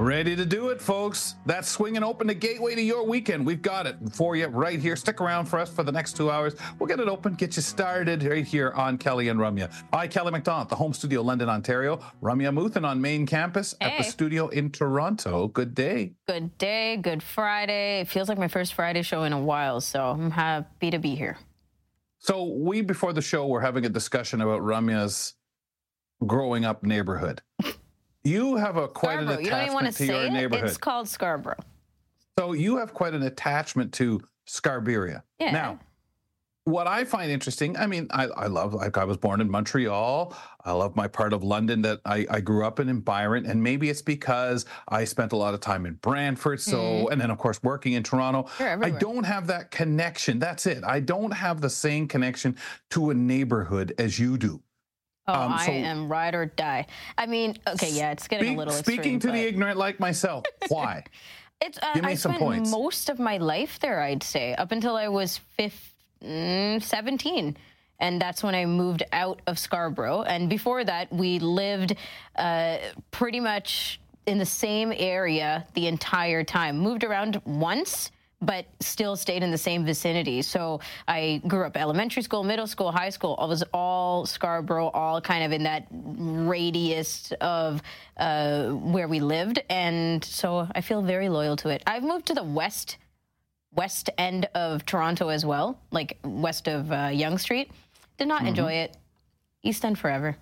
Ready to do it, folks. That's swinging open the gateway to your weekend. We've got it for you right here. Stick around for us for the next two hours. We'll get it open, get you started right here on Kelly and Ramya. I, Kelly McDonald, the home studio, London, Ontario. Ramya Amuthan on main campus at the studio in Toronto. Good day. Good day, good Friday. It feels like my first Friday show in a while, so I'm happy to be here. So we, before the show, were having a discussion about Ramya's growing up neighborhood. You have a quite an Scarborough. You don't even want attachment to to your it. neighborhood. It's called Scarborough. So you have quite an attachment to Scarberia. Yeah. Now, what I find interesting, I mean, I, I love, like, I was born in Montreal. I love my part of London that I, I grew up in, in Byron. And maybe it's because I spent a lot of time in Brantford. So, and then, of course, working in Toronto. Mm-hmm. I don't have that connection. That's it. I don't have the same connection to a neighborhood as you do. Oh, Um, I am ride or die. I mean, okay, yeah, it's getting Speak- a little speaking extreme, to the ignorant like myself, why? It's, uh, I spent points. most of my life there, I'd say, up until I was 15, 17. And that's when I moved out of Scarborough. And before that, we lived uh, pretty much in the same area the entire time. Moved around once, but still stayed in the same vicinity. So I grew up elementary school, middle school, high school. I was all Scarborough, all kind of in that radius of uh, where we lived. And so I feel very loyal to it. I've moved to the west west end of Toronto as well, like west of uh, Yonge Street. Did not enjoy it. East End forever.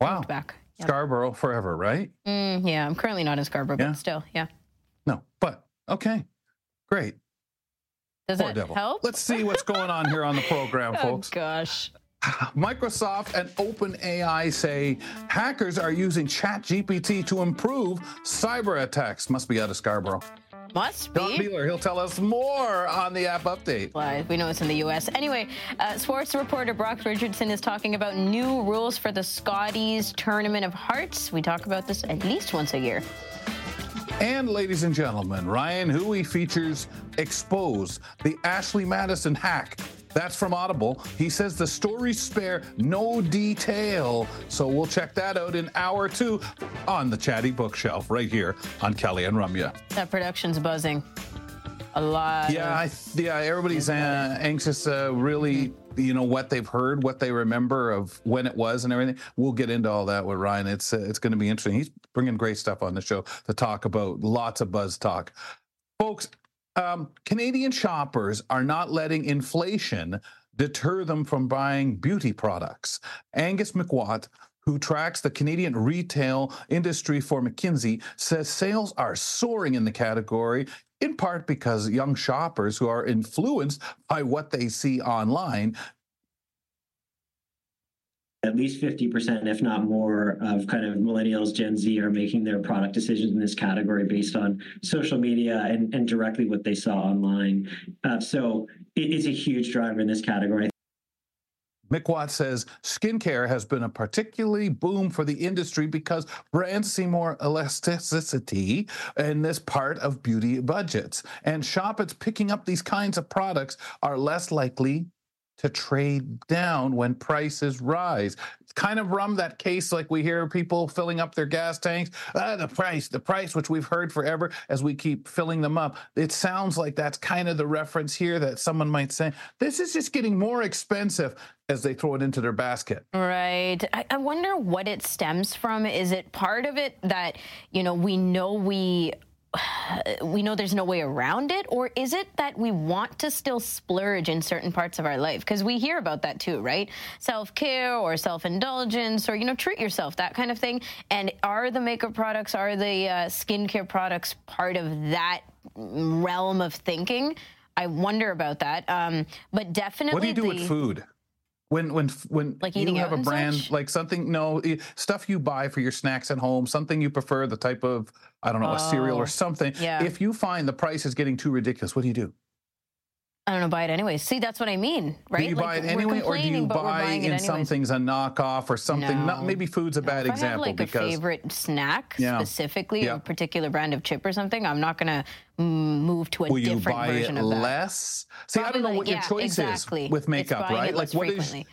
Wow. Back. Yep. Scarborough forever, right? Mm, yeah, I'm currently not in Scarborough, Yeah. but still, yeah. No, but okay. Great. Does Poor that devil. help? Let's see what's going on here on the program, folks. oh gosh. Microsoft and OpenAI say hackers are using ChatGPT to improve cyber attacks. Must be out of Scarborough. Must be. Don be. Biehler, he'll tell us more on the app update. Well, We know it's in the U.S. Anyway, uh, sports reporter Brock Richardson is talking about new rules for the Scotties Tournament of Hearts. We talk about this at least once a year. And ladies and gentlemen, Ryan Hooey features Expose, the Ashley Madison hack. That's from Audible. He says the stories spare no detail. So we'll check that out in hour two on the Chatty Bookshelf right here on Kelly and Ramya. That production's buzzing. A lot. Yeah, I, yeah. Everybody's uh, anxious. Uh, really, you know what they've heard, what they remember of when it was, and everything. We'll get into all that with Ryan. It's uh, it's going to be interesting. He's bringing great stuff on the show to talk about. Lots of buzz talk, folks. Um, Canadian shoppers are not letting inflation deter them from buying beauty products. Angus McWatt. Who tracks the Canadian retail industry for McKinsey says sales are soaring in the category in part because young shoppers who are influenced by what they see online at least 50%, if not more, of kind of millennials, Gen Z are making their product decisions in this category based on social media and, and directly what they saw online. Uh, so it is a huge driver in this category. McWatt says skincare has been a particularly boom for the industry because brands see more elasticity in this part of beauty budgets. And shoppers picking up these kinds of products are less likely to trade down when prices rise. It's kind of rum that case like we hear people filling up their gas tanks. Ah, the price, the price, which we've heard forever as we keep filling them up. It sounds like that's kind of the reference here that someone might say, this is just getting more expensive as they throw it into their basket. Right. I, I wonder what it stems from. Is it part of it that, you know, we know we we know there's no way around it? Or is it that we want to still splurge in certain parts of our life? Because we hear about that too right? Self-care or self-indulgence or you know treat yourself that kind of thing. And are the makeup products are the uh, skincare products part of that realm of thinking? I wonder about that. Um, but definitely What do you do the, with food? When when when Like you have a brand such? like something no stuff you buy for your snacks at home, something you prefer, the type of I don't know a cereal Oh, or something. yeah. If you find the price is getting too ridiculous, what do you do? I don't know, buy it anyway. See, that's what I mean, right? Do you Like, buy it anyway, or do you buy in some things a knockoff or something? Not maybe food's a No, bad if example I have like because a favorite snack Yeah. specifically, Yeah. a particular brand of chip or something, I'm not gonna move to a will different version of that. less? See, I don't know Probably, what your yeah, choice exactly. is with makeup, right? Less what is frequently.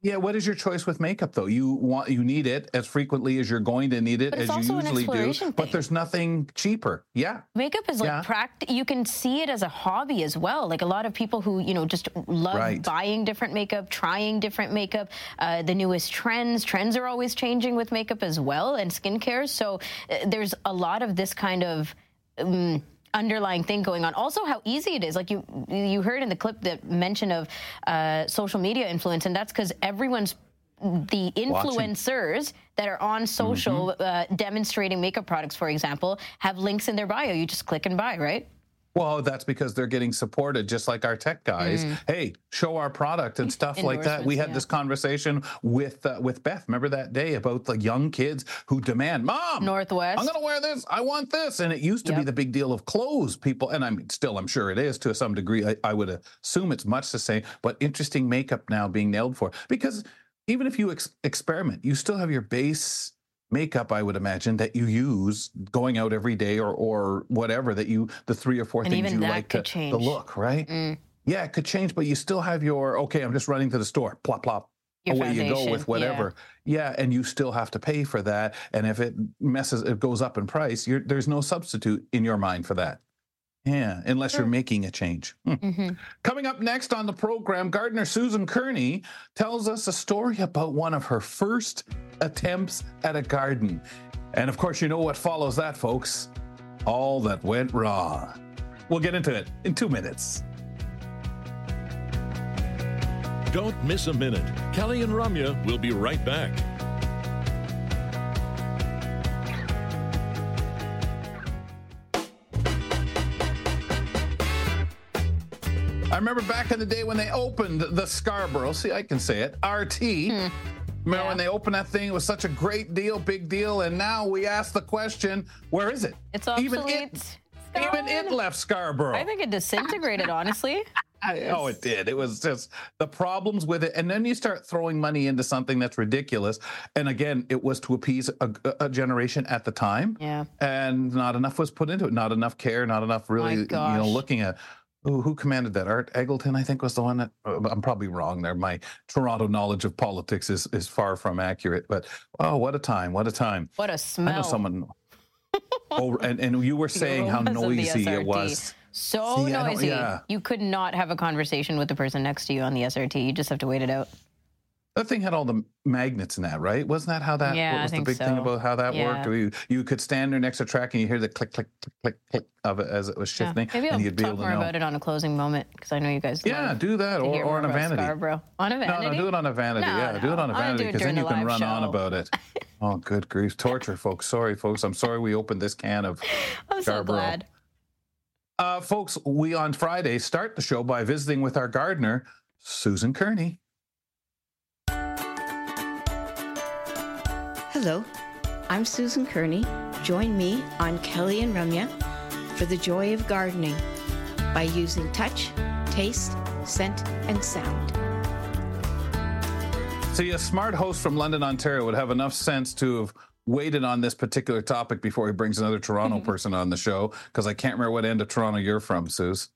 Yeah, what is your choice with makeup though? You want you need it as frequently as you're going to need it as you usually do, exploration but there's nothing cheaper. Yeah. Makeup is like Yeah. pract. You can see it as a hobby as well. Like a lot of people who you know just love Right. buying different makeup, trying different makeup. Uh, the newest trends. Trends are always changing with makeup as well and skincare. So uh, there's a lot of this kind of. Um, underlying thing going on also how easy it is like you you heard in the clip the mention of uh, social media influence and that's because everyone's the influencers that are on social Mm-hmm. uh, demonstrating makeup products, for example, have links in their bio. You just click and buy, right? Well, that's because they're getting supported, just like our tech guys. Hey, show our product and stuff like that. We Mm. Had yeah. this conversation with uh, with Beth. Remember that day about the young kids who demand, "Mom, Northwest. I'm going to wear this. I want this." And it used to be the big deal of clothes. People, and I'm still, I'm sure it is to some degree. I, I would assume it's much the same. But interesting makeup now being nailed for because even if you ex- experiment, you still have your base makeup i would imagine that you use going out every day or or whatever that you the three or four And things you like to, change. the look right Mm. yeah it could change but you still have your okay i'm just running to the store plop plop Your away you go with whatever yeah. and you still have to pay for that and if it messes it goes up in price you're, there's no substitute in your mind for that yeah unless you're making a change Hmm. Mm-hmm. Coming up next on the program, gardener Susan Kerney tells us a story about one of her first attempts at a garden. And of course, you know what follows that, folks. All that went wrong. We'll get into it in two minutes. Don't miss a minute. Kelly and Ramya will be right back. Remember back in the day when they opened the Scarborough. See, I can say it. RT. Hmm. Remember Yeah. when they opened that thing? It was such a great deal, big deal. And now we ask the question, where is it? It's Even obsolete. it, It's even it left Scarborough. I think it disintegrated, honestly. I, oh, it did. It was just the problems with it. And then you start throwing money into something that's ridiculous. And again, it was to appease a, a generation at the time. Yeah. And not enough was put into it. Not enough care, not enough really, you know, looking at. Who, who commanded that? Art Eggleton, I think, was the one that. uh, I'm probably wrong there. My Toronto knowledge of politics is, is far from accurate. But oh, what a time! What a time! What a smell. I know someone. oh, and, and you were saying how noisy it was. So See, noisy. yeah. You could not have a conversation with the person next to you on the SRT. You just have to wait it out. That thing had all the magnets in that, right? Wasn't that how that Yeah, what was the big thing about how that Yeah. worked? You, you could stand there next to a track and you hear the click, click, click, click, click of it as it was Yeah. shifting. Maybe and I'll talk more about it on a closing moment because I know you guys. Yeah, do that or, or on a vanity. Scarborough. On a No, vanity. no, no, do it on a vanity. No, yeah, do it on a vanity because then you can run on about it. Oh, good grief. Torture, folks. Sorry, folks. I'm sorry we opened this can of I'm so glad. Uh, folks, we on Friday start the show by visiting with our gardener, Susan Kerney. Hello, I'm Susan Kerney. Join me on Kelly and Ramya for the joy of gardening by using touch, taste, scent, and sound. See, a smart host from London, Ontario would have enough sense to have waited on this particular topic before he brings another Toronto person on the show, because I can't remember what end of Toronto you're from, Suze.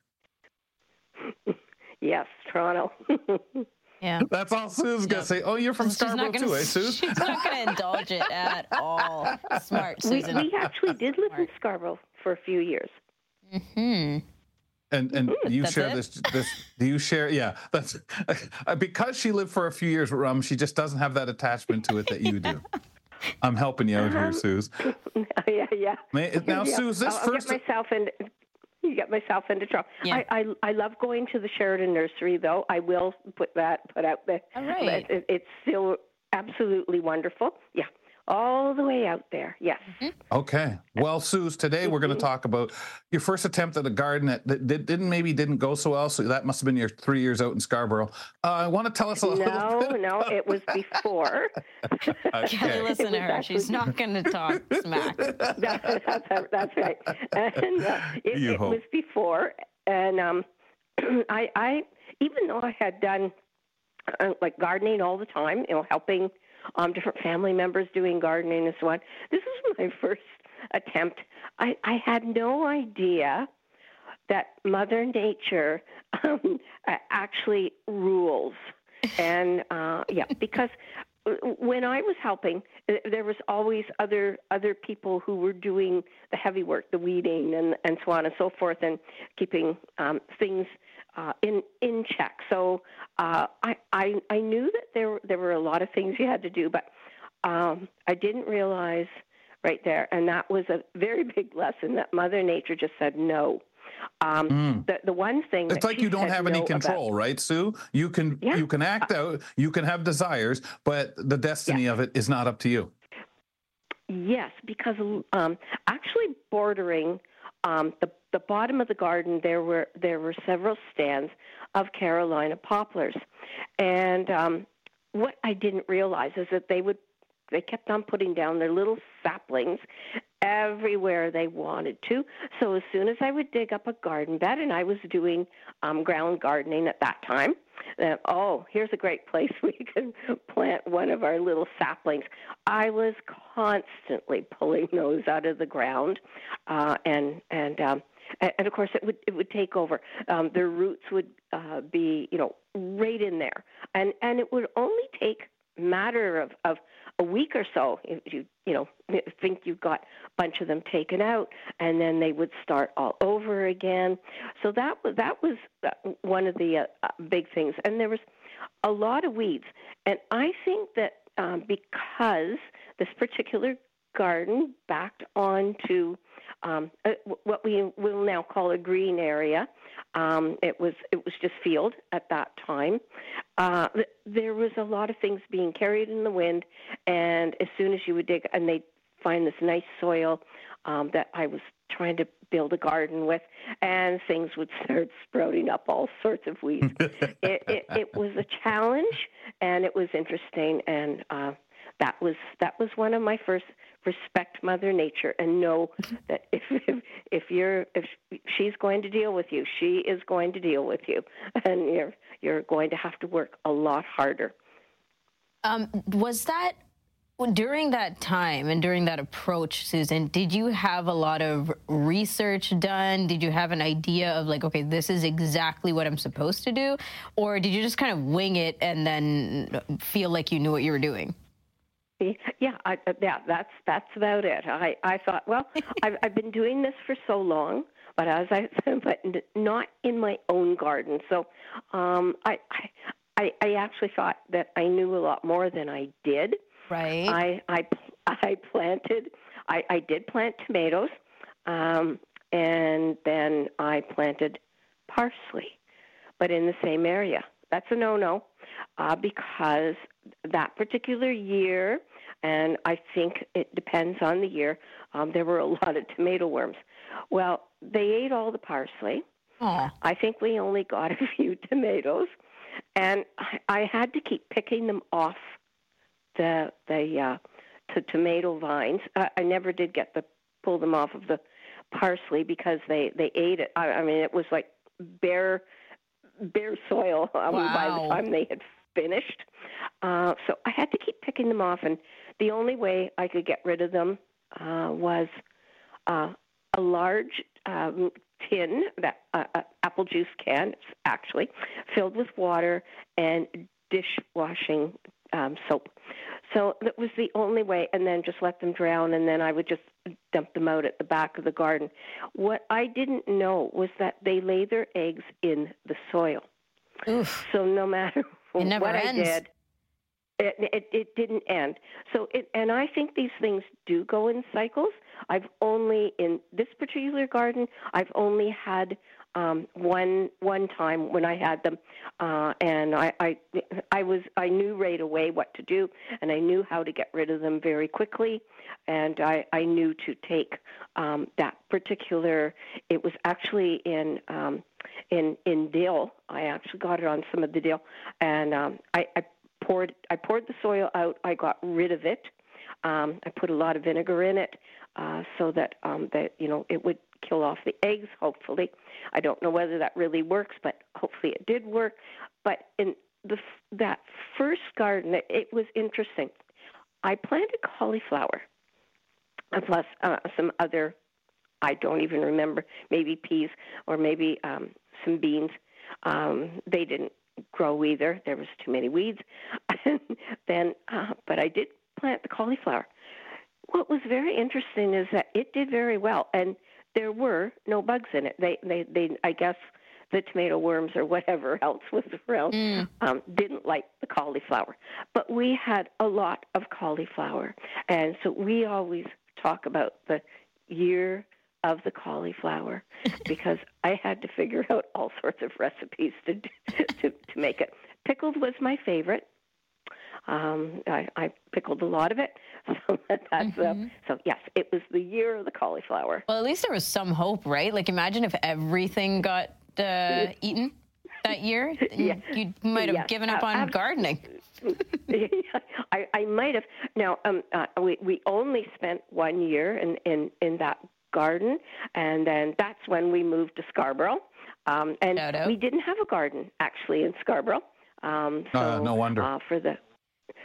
Yes, Toronto. Yeah. That's all Sue's going to say. Oh, you're from She's Scarborough gonna- too, eh, Suze? She's not going to indulge it at all. Smart, we, Susan. we actually did live in Scarborough for a few years. Hmm. And and you That's share it? this this do you share yeah that's uh, because she lived for a few years with rum she just doesn't have that attachment to it that you do. I'm helping you out here, Suze. yeah, yeah. May- now, yeah. Suze, this I'll, first- I'll get myself in. You get myself into trouble. Yeah. I, I I love going to the Sheridan Nursery, though. I will put that put out there. All right. It, it's still absolutely wonderful. Yeah. All the way out there. Yes. Okay. Well, Suze, today we're going to talk about your first attempt at a garden that, that did, didn't maybe didn't go so well. So that must have been your three years out in Scarborough. Uh, I want to tell us a little No, bit. no, no, it was before. Kelly, Okay. listen to was her. She's not going to talk smack. That- that's, that's right. And uh, it, You it was before, and um, I, I, even though I had done uh, like gardening all the time, you know, helping um, different family members doing gardening and so on. This was my first attempt. I, I had no idea that Mother Nature um, actually rules. And uh, yeah, because when I was helping, uh, there was always other other people who were doing the heavy work, the weeding and and so on and so forth, and keeping um, things uh, in in check. So uh, I, I I knew that there there were a lot of things you had to do, but um, I didn't realize right there, and that was a very big lesson that Mother Nature just said no. Um, Mm. The the one thing It's like you don't have any no about- control, right, Sue? You can Yeah. you can act out, you can have desires, but the destiny of it is not up to you. Yes, because um, actually bordering um, the the bottom of the garden, there were there were several stands of Carolina poplars, and um, what I didn't realize is that they would they kept on putting down their little saplings everywhere they wanted to. So as soon as I would dig up a garden bed, and I was doing um, ground gardening at that time, then oh, here's a great place we can plant one of our little saplings. I was constantly pulling those out of the ground, uh, and and um, and of course it would it would take over. Um, their roots would uh, be you know right in there, and and it would only take matter of of a week or so if you you know think you've got a bunch of them taken out and then they would start all over again. So that was that was uh, one of the uh, uh, big things. And there was a lot of weeds. And i think that um, because this particular garden backed onto um, uh, what we will now call a green area. Um, it was it was just field at that time. Uh, there was a lot of things being carried in the wind, and as soon as you would dig, and they find this nice soil um, that I was trying to build a garden with, and things would start sprouting up all sorts of weeds. it, it, it was a challenge, and it was interesting, and uh, that was that was one of my first respect mother nature and know that if, if if you're if she's going to deal with you she is going to deal with you and you're you're going to have to work a lot harder Um, was that during that time and during that approach, Susan? Did you have a lot of research done? Did you have an idea of like, okay, this is exactly what I'm supposed to do, or did you just kind of wing it and then feel like you knew what you were doing? Yeah I, uh, yeah that's that's about it i i thought well i've i've been doing this for so long but as i but not in my own garden so um i i i, I actually thought that i knew a lot more than i did Right. I I I planted I I did plant tomatoes, um, and then I planted parsley, but in the same area. That's a no-no uh, because that particular year, and I think it depends on the year. Um, there were a lot of tomato worms. Well, they ate all the parsley. Aw. I think we only got a few tomatoes, and I, I had to keep picking them off the the uh, to tomato vines. I, I never did get to pull them off of the parsley because they they ate it. I, I mean, it was like bare bare soil um, by the time they had finished. Uh, so I had to keep picking them off, and the only way I could get rid of them uh, was uh, a large um, tin, that uh, uh, apple juice can, actually, filled with water and dishwashing um, soap. So that was the only way, and then just let them drown, and then I would just dump them out at the back of the garden. What I didn't know was that they lay their eggs in the soil. Oof. So no matter It never what ends. I did, it, it it didn't end. So it and I think these things do go in cycles. I've only in this particular garden, I've only had um, one one time when I had them, uh, and I, I I was I knew right away what to do, and I knew how to get rid of them very quickly, and I I knew to take um, that particular. It was actually in um, in in dill. I actually got it on some of the dill, and um, I, I poured I poured the soil out. I got rid of it. Um, I put a lot of vinegar in it uh, so that um, that you know it would kill off the eggs. Hopefully, I don't know whether that really works, but hopefully it did work. But in the that first garden, it, it was interesting. I planted cauliflower, plus uh, some other. I don't even remember. Maybe peas or maybe um, some beans. Um, they didn't grow either. There was too many weeds. then, uh, but I did plant the cauliflower. What was very interesting is that it did very well, and there were no bugs in it. They, they, they. I guess the tomato worms or whatever else was around mm. um, didn't like the cauliflower. But we had a lot of cauliflower, and so we always talk about the year of the cauliflower because I had to figure out all sorts of recipes to to to make it. Pickled was my favorite. Um, I, I pickled a lot of it, so that's uh, mm-hmm. uh, so. Yes, it was the year of the cauliflower. Well, at least there was some hope, right? Like, imagine if everything got uh, eaten that year. yeah. You might have yes. given up on gardening. I, I might have. Now, um, uh, we we only spent one year in in in that garden, and then that's when we moved to Scarborough. Um, and no, we didn't have a garden actually in Scarborough. Um, so, uh, no wonder. Uh, for the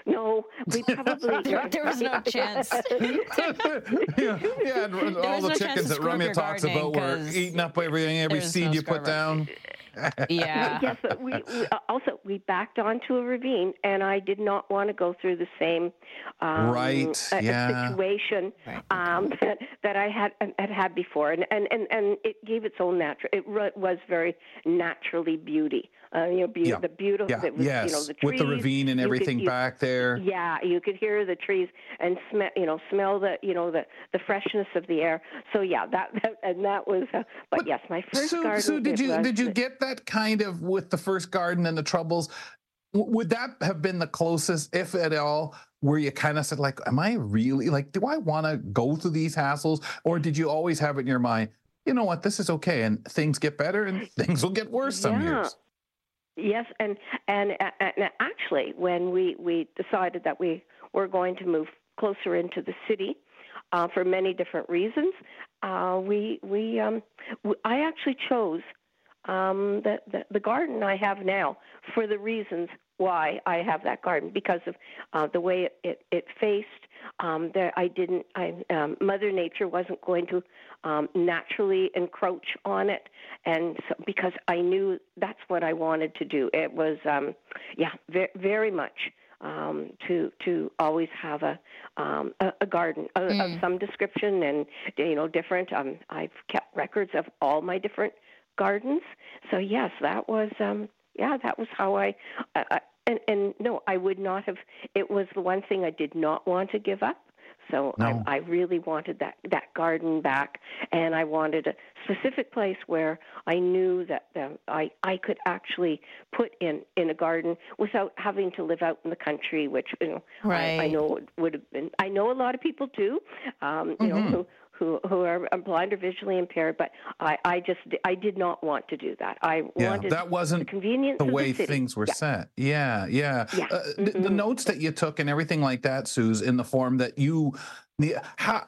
no, we probably there, there was no chance. yeah, yeah and all the no chickens that Ramya talks about were eating up everything, every seed no you put down. Yeah. yes, but we, we, uh, also we backed onto a ravine, and I did not want to go through the same um, right uh, yeah. situation right. Um, that that I had had had before, and and and, and it gave its own natural. It was very naturally beauty. Uh, you know, be- yeah. the beautiful. Yeah. Was, yes. You know, the trees, with the ravine and everything could, you, back there. Yeah, you could hear the trees and smell. You know, smell the you know the the freshness of the air. So yeah, that, that and that was. Uh, but, but, yes, my first so, garden. So did you did you get that kind of with the first garden and the troubles? Would that have been the closest, if at all, where you kind of said like, "Am I really like? Do I want to go through these hassles?" Or did you always have it in your mind? You know what? This is okay, and things get better, and things will get worse some yeah. years. Yes, and, and and actually, when we we decided that we were going to move closer into the city, uh, for many different reasons, uh, we we um, I actually chose um, the, the, the garden I have now for the reasons why I have that garden because of uh, the way it, it, it faced. Um, there, I didn't. I, um, Mother Nature wasn't going to um, naturally encroach on it, and so, because I knew that's what I wanted to do. It was, um, yeah, very, very much um, to to always have a um, a, a, garden of, mm. of, some description and you know different. Um, I've kept records of all my different gardens. So yes, that was um, yeah, that was how I. Uh, and and no, I would not have. It was the one thing I did not want to give up. So no. I, I really wanted that that garden back, and I wanted a specific place where I knew that the, I I could actually put in in a garden without having to live out in the country, which you know right. I, I know would have been. I know a lot of people do, um, you mm-hmm. know, who who who are blind or visually impaired, but I, I just I did not want to do that. I yeah, wanted that wasn't the convenience the way the things were yeah. set. Yeah, yeah. yeah. Uh, mm-hmm. the, the, notes that you took and everything like that, Suze, in the form that you, the, how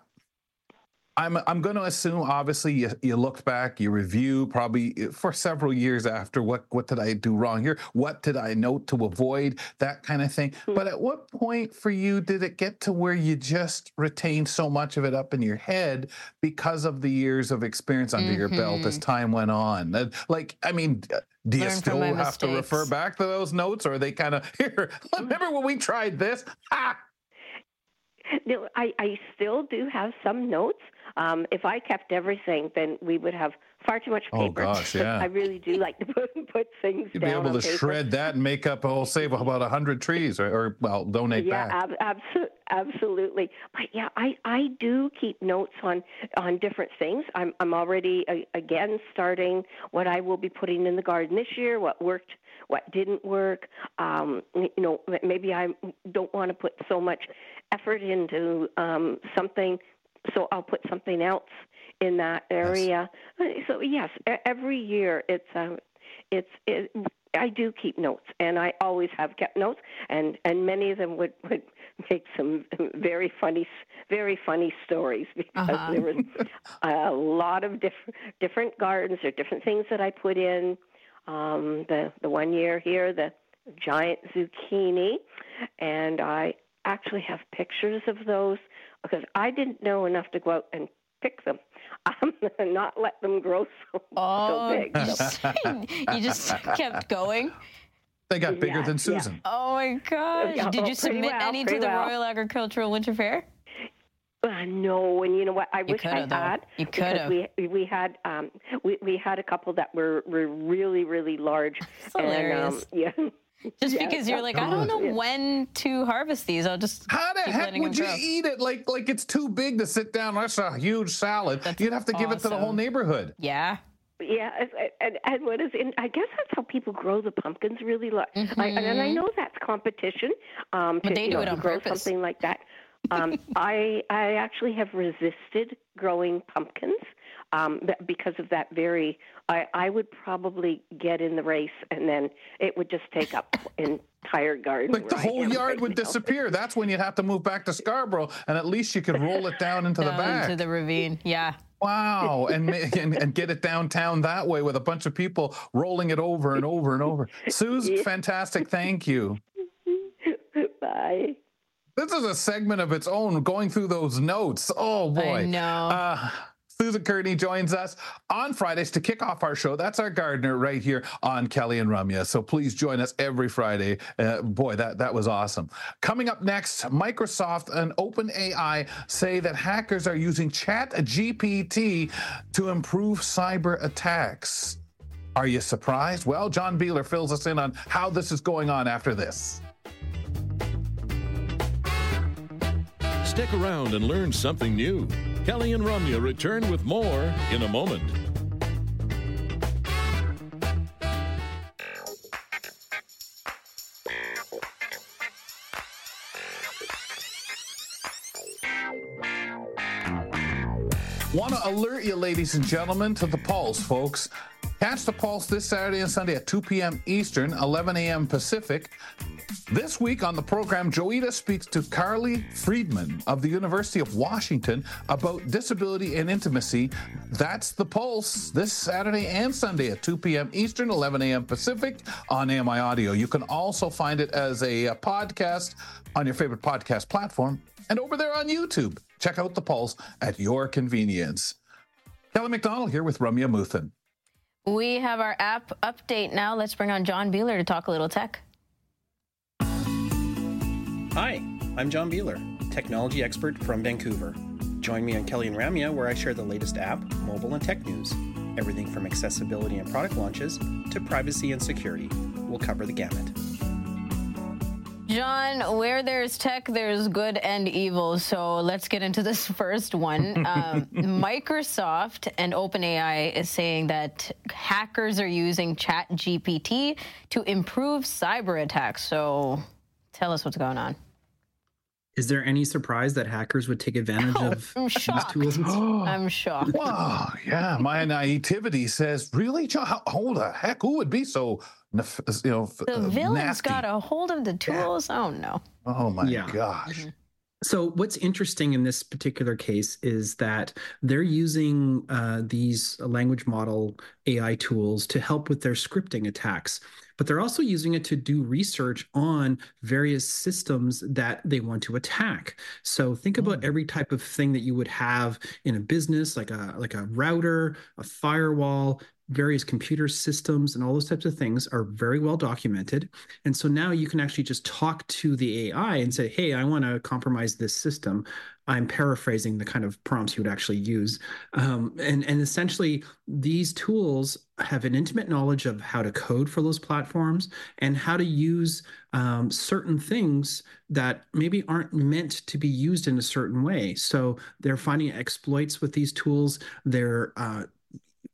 I'm I'm going to assume obviously you, you looked back, you review probably eh, for several years after what what did I do wrong here? What did I note to avoid? That kind of thing. Mm-hmm. But at what point for you did it get to where you just retained so much of it up in your head because of the years of experience under mm-hmm. your belt as mm-hmm. time went on? Like I mean, do you Learn still have mistakes. to refer back to those notes, or are they kind of here? Remember when we tried this? Ah, no, I, I still do have some notes Um, if I kept everything, then we would have far too much paper. Oh, gosh, yeah. I really do like to put, put things You'd be able to paper. shred that and make up, oh, save about 100 trees or, or well, donate yeah, back. ab- abso- absolutely. But yeah, I, I do keep notes on on different things. I'm I'm already uh, again starting what I will be putting in the garden this year. What worked, what didn't work. Um, you know, maybe I don't want to put so much effort into um, something, so I'll put something else in that area. Uh, So yes, every year it's um, it's it, I do keep notes, and I always have kept notes, and and many of them would would make some very funny very funny stories because Uh-huh. there was a lot of different different gardens or different things that I put in. Um, the the one year here, the giant zucchini, and I actually have pictures of those because I didn't know enough to go out and pick them, um, and not let them grow so, Oh, so big. you So- just, you just kept going. They got bigger Yeah, than yeah. Susan. Oh my gosh! Yeah, Did you submit well, any to the well. Royal Agricultural Winter Fair? Uh, no, and you know what? I wish I though. had. You because coulda. We we had um we we had a couple that were were really really large. That's and, hilarious. um, yeah. Just Yeah, because you're like, I don't know Yeah. when to harvest these. I'll just How the heck would you grow. eat it? Like like it's too big to sit down. That's a huge salad. That's You'd have to give it to the whole neighborhood. Yeah. Yeah, and- and, and what is in? I guess that's how people grow the pumpkins really large. I, and I know that's competition. Um, Mm-hmm. But to, they do know, it on grow purpose. something like that. Um, I I actually have resisted growing pumpkins um, because of that very. I I would probably get in the race, and then it would just take up entire garden. Like the whole yard right would now. disappear. That's when you'd have to move back to Scarborough, and at least you could roll it down into the back. to the ravine. Yeah. Wow, and, and and get it downtown that way with a bunch of people rolling it over and over and over. Suze, fantastic, thank you. Bye. This is a segment of its own, going through those notes. Oh boy, I know. Uh, Susan Kerney joins us on Fridays to kick off our show. That's our gardener right here on Kelly and Ramya. So please join us every Friday. Uh, boy, that, that was awesome. Coming up next, Microsoft and OpenAI say that hackers are using Chat GPT to improve cyber attacks. Are you surprised? Well, John Biehler fills us in on how this is going on after this. Stick around and learn something new. Kelly and Ramya return with more in a moment. Want to alert you, ladies and gentlemen, to the Pulse, folks. Catch the Pulse this Saturday and Sunday at 2 p.m. Eastern, 11 a.m. Pacific. This week on the program, Joita speaks to Carly Friedman of the University of Washington about disability and intimacy. That's the Pulse this Saturday and Sunday at 2 p.m. Eastern, 11 a.m. Pacific on AMI Audio. You can also find it as a uh, podcast on your favorite podcast platform and over there on YouTube. Check out the Pulse at your convenience. Kelly McDonald here with Ramya Amuthan. We have our app update now. Let's bring on John Biehler to talk a little tech. Hi, I'm John Biehler, technology expert from Vancouver. Join me on Kelly and Ramya, where I share the latest app, mobile, and tech news. Everything from accessibility and product launches to privacy and security. We'll cover the gamut. John, where there's tech, there's good and evil. So let's get into this first one. Um, Microsoft and OpenAI is saying that hackers are using ChatGPT to improve cyber attacks. So tell us what's going on. Is there any surprise that hackers would take advantage of I'm these shocked. tools? I'm shocked. Wow, yeah, my naivety says, really, John? How, how the heck? Who would be so, nef- you know, f- The uh, villain's nasty? got a hold of the tools. Oh no. Oh my Yeah. gosh! So, what's interesting in this particular case is that they're using uh, these language model AI tools to help with their scripting attacks, but they're also using it to do research on various systems that they want to attack. So, think about every type of thing that you would have in a business, like a like a router, a firewall. Various computer systems and all those types of things are very well documented. And so now you can actually just talk to the AI and say, hey, I want to compromise this system. I'm paraphrasing the kind of prompts you would actually use. Um, and, and essentially, these tools have an intimate knowledge of how to code for those platforms and how to use um, certain things that maybe aren't meant to be used in a certain way. So they're finding exploits with these tools. They're uh,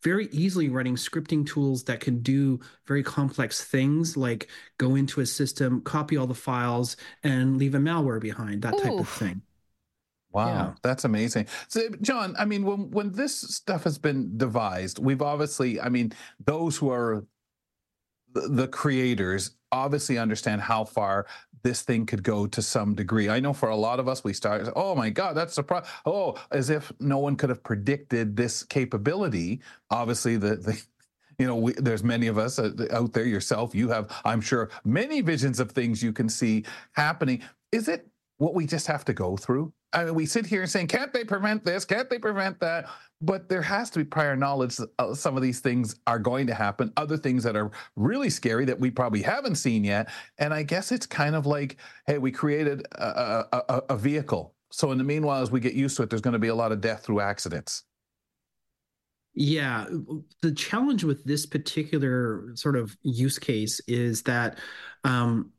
very easily running scripting tools that can do very complex things like go into a system, copy all the files, and leave a malware behind, that type of thing. Wow, yeah. that's amazing. So, John, I mean, when when this stuff has been devised, we've obviously, I mean, those who are the, the creators obviously understand how far this thing could go to some degree. I know for a lot of us, we start, oh my God, that's surprise. Oh, as if no one could have predicted this capability. Obviously, the the you know, we, there's many of us uh, out there. Yourself, you have, I'm sure, many visions of things you can see happening. Is it what we just have to go through? I mean, we sit here saying, can't they prevent this? Can't they prevent that? But there has to be prior knowledge that uh, some of these things are going to happen, other things that are really scary that we probably haven't seen yet. And I guess it's kind of like, hey, we created a, a, a vehicle. So in the meanwhile, as we get used to it, there's going to be a lot of death through accidents. Yeah, the challenge with this particular sort of use case is that um,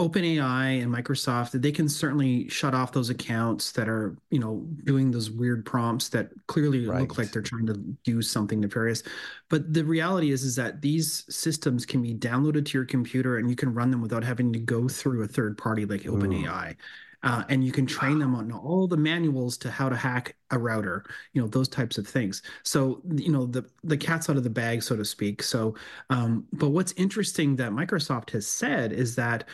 OpenAI and Microsoft, they can certainly shut off those accounts that are, you know, doing those weird prompts that clearly right. look like they're trying to do something nefarious. But the reality is, is that these systems can be downloaded to your computer and you can run them without having to go through a third party like. OpenAI. Uh, and you can train them on all the manuals to how to hack a router you know those types of things so you know the the cat's out of the bag so to speak so um, but what's interesting that microsoft has said is that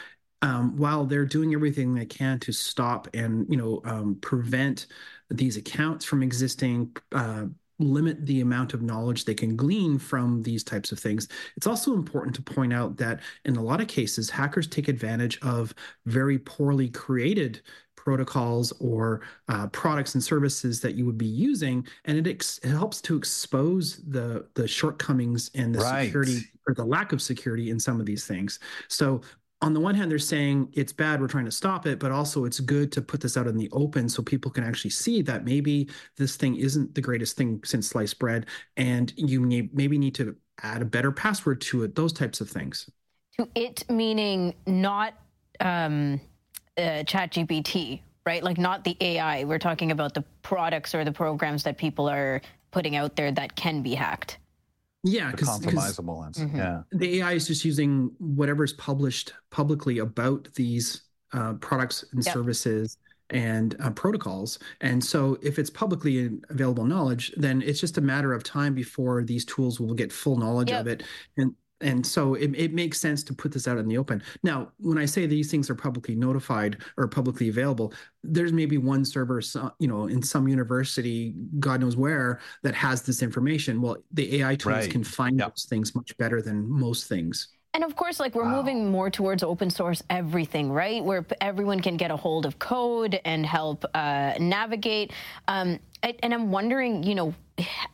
um, while they're doing everything they can to stop and you know um, prevent these accounts from existing uh, limit the amount of knowledge they can glean from these types of things it's also important to point out that in a lot of cases hackers take advantage of very poorly created protocols or uh, products and services that you would be using and it, ex- it helps to expose the the shortcomings and the right. security or the lack of security in some of these things so on the one hand, they're saying it's bad, we're trying to stop it, but also it's good to put this out in the open so people can actually see that maybe this thing isn't the greatest thing since sliced bread, and you may, maybe need to add a better password to it, those types of things. To it meaning not um, uh, ChatGPT, right? Like not the AI. We're talking about the products or the programs that people are putting out there that can be hacked. Yeah, because compromisable ones. Mm-hmm. Yeah, the AI is just using whatever's published publicly about these uh, products and yep. services and uh, protocols. And so, if it's publicly available knowledge, then it's just a matter of time before these tools will get full knowledge yep. of it. And and so it, it makes sense to put this out in the open now when i say these things are publicly notified or publicly available there's maybe one server you know in some university god knows where that has this information well the ai tools right. can find yep. those things much better than most things and of course, like we're wow. moving more towards open source everything, right? Where everyone can get a hold of code and help uh, navigate. Um, and I'm wondering, you know,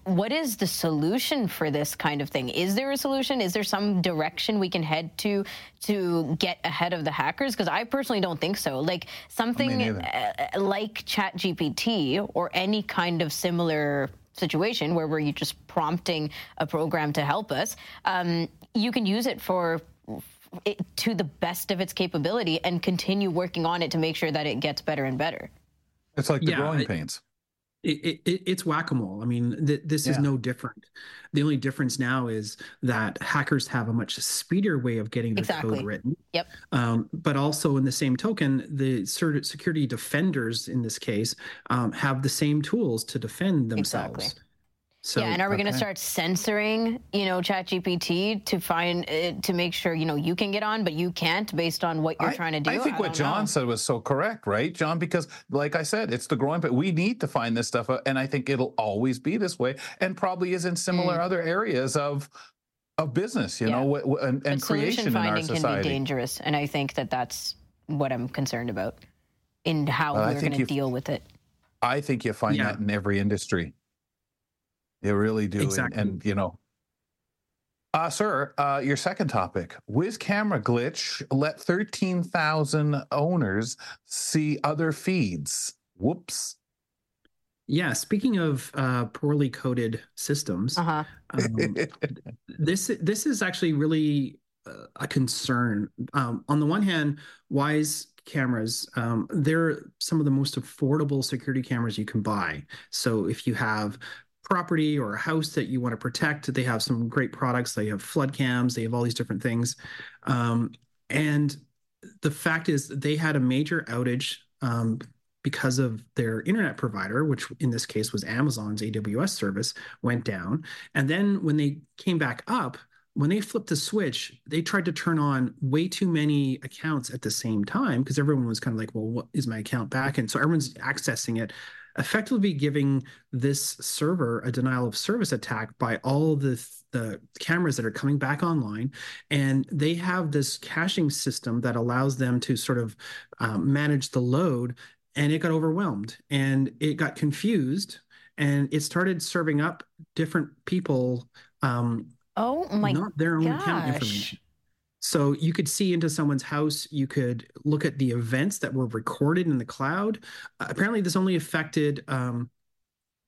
what is the solution for this kind of thing? Is there a solution? Is there some direction we can head to to get ahead of the hackers? Because I personally don't think so. Like something uh, like ChatGPT or any kind of similar situation where we're just prompting a program to help us, um, you can use it for it, to the best of its capability and continue working on it to make sure that it gets better and better. It's like the yeah, growing pains. It, it, it's whack-a-mole. I mean, th- this yeah. is no different. The only difference now is that hackers have a much speedier way of getting their exactly. code written. Yep. Um, but also, in the same token, the security defenders in this case um, have the same tools to defend themselves. Exactly. So, yeah, and are we okay. going to start censoring, you know, ChatGPT to find uh, to make sure you know you can get on, but you can't based on what you're I, trying to do? I think I what John know. said was so correct, right, John? Because, like I said, it's the growing, but we need to find this stuff, and I think it'll always be this way, and probably is in similar mm. other areas of of business, you yeah. know, w- w- and, and creation in our society. can be dangerous, and I think that that's what I'm concerned about in how well, we're going to deal with it. I think you find yeah. that in every industry. They really do. Exactly. And, and, you know, Uh, sir, uh, your second topic. Wyze camera glitch let 13,000 owners see other feeds. Whoops. Yeah, speaking of uh, poorly coded systems, Uh-huh. um, this this is actually really uh, a concern. Um, on the one hand, Wyze cameras, um, they're some of the most affordable security cameras you can buy. So if you have property or a house that you want to protect, they have some great products. They have flood cams, they have all these different things. Um, and the fact is, they had a major outage um, because of their internet provider, which in this case was Amazon's AWS service, went down. And then when they came back up, when they flipped the switch, they tried to turn on way too many accounts at the same time because everyone was kind of like, well, what is my account back? And so everyone's accessing it, effectively giving this server a denial of service attack by all the the cameras that are coming back online and they have this caching system that allows them to sort of um, manage the load and it got overwhelmed and it got confused and it started serving up different people um, Oh my not their own account gosh. information. So you could see into someone's house. You could look at the events that were recorded in the cloud. Uh, apparently, this only affected um,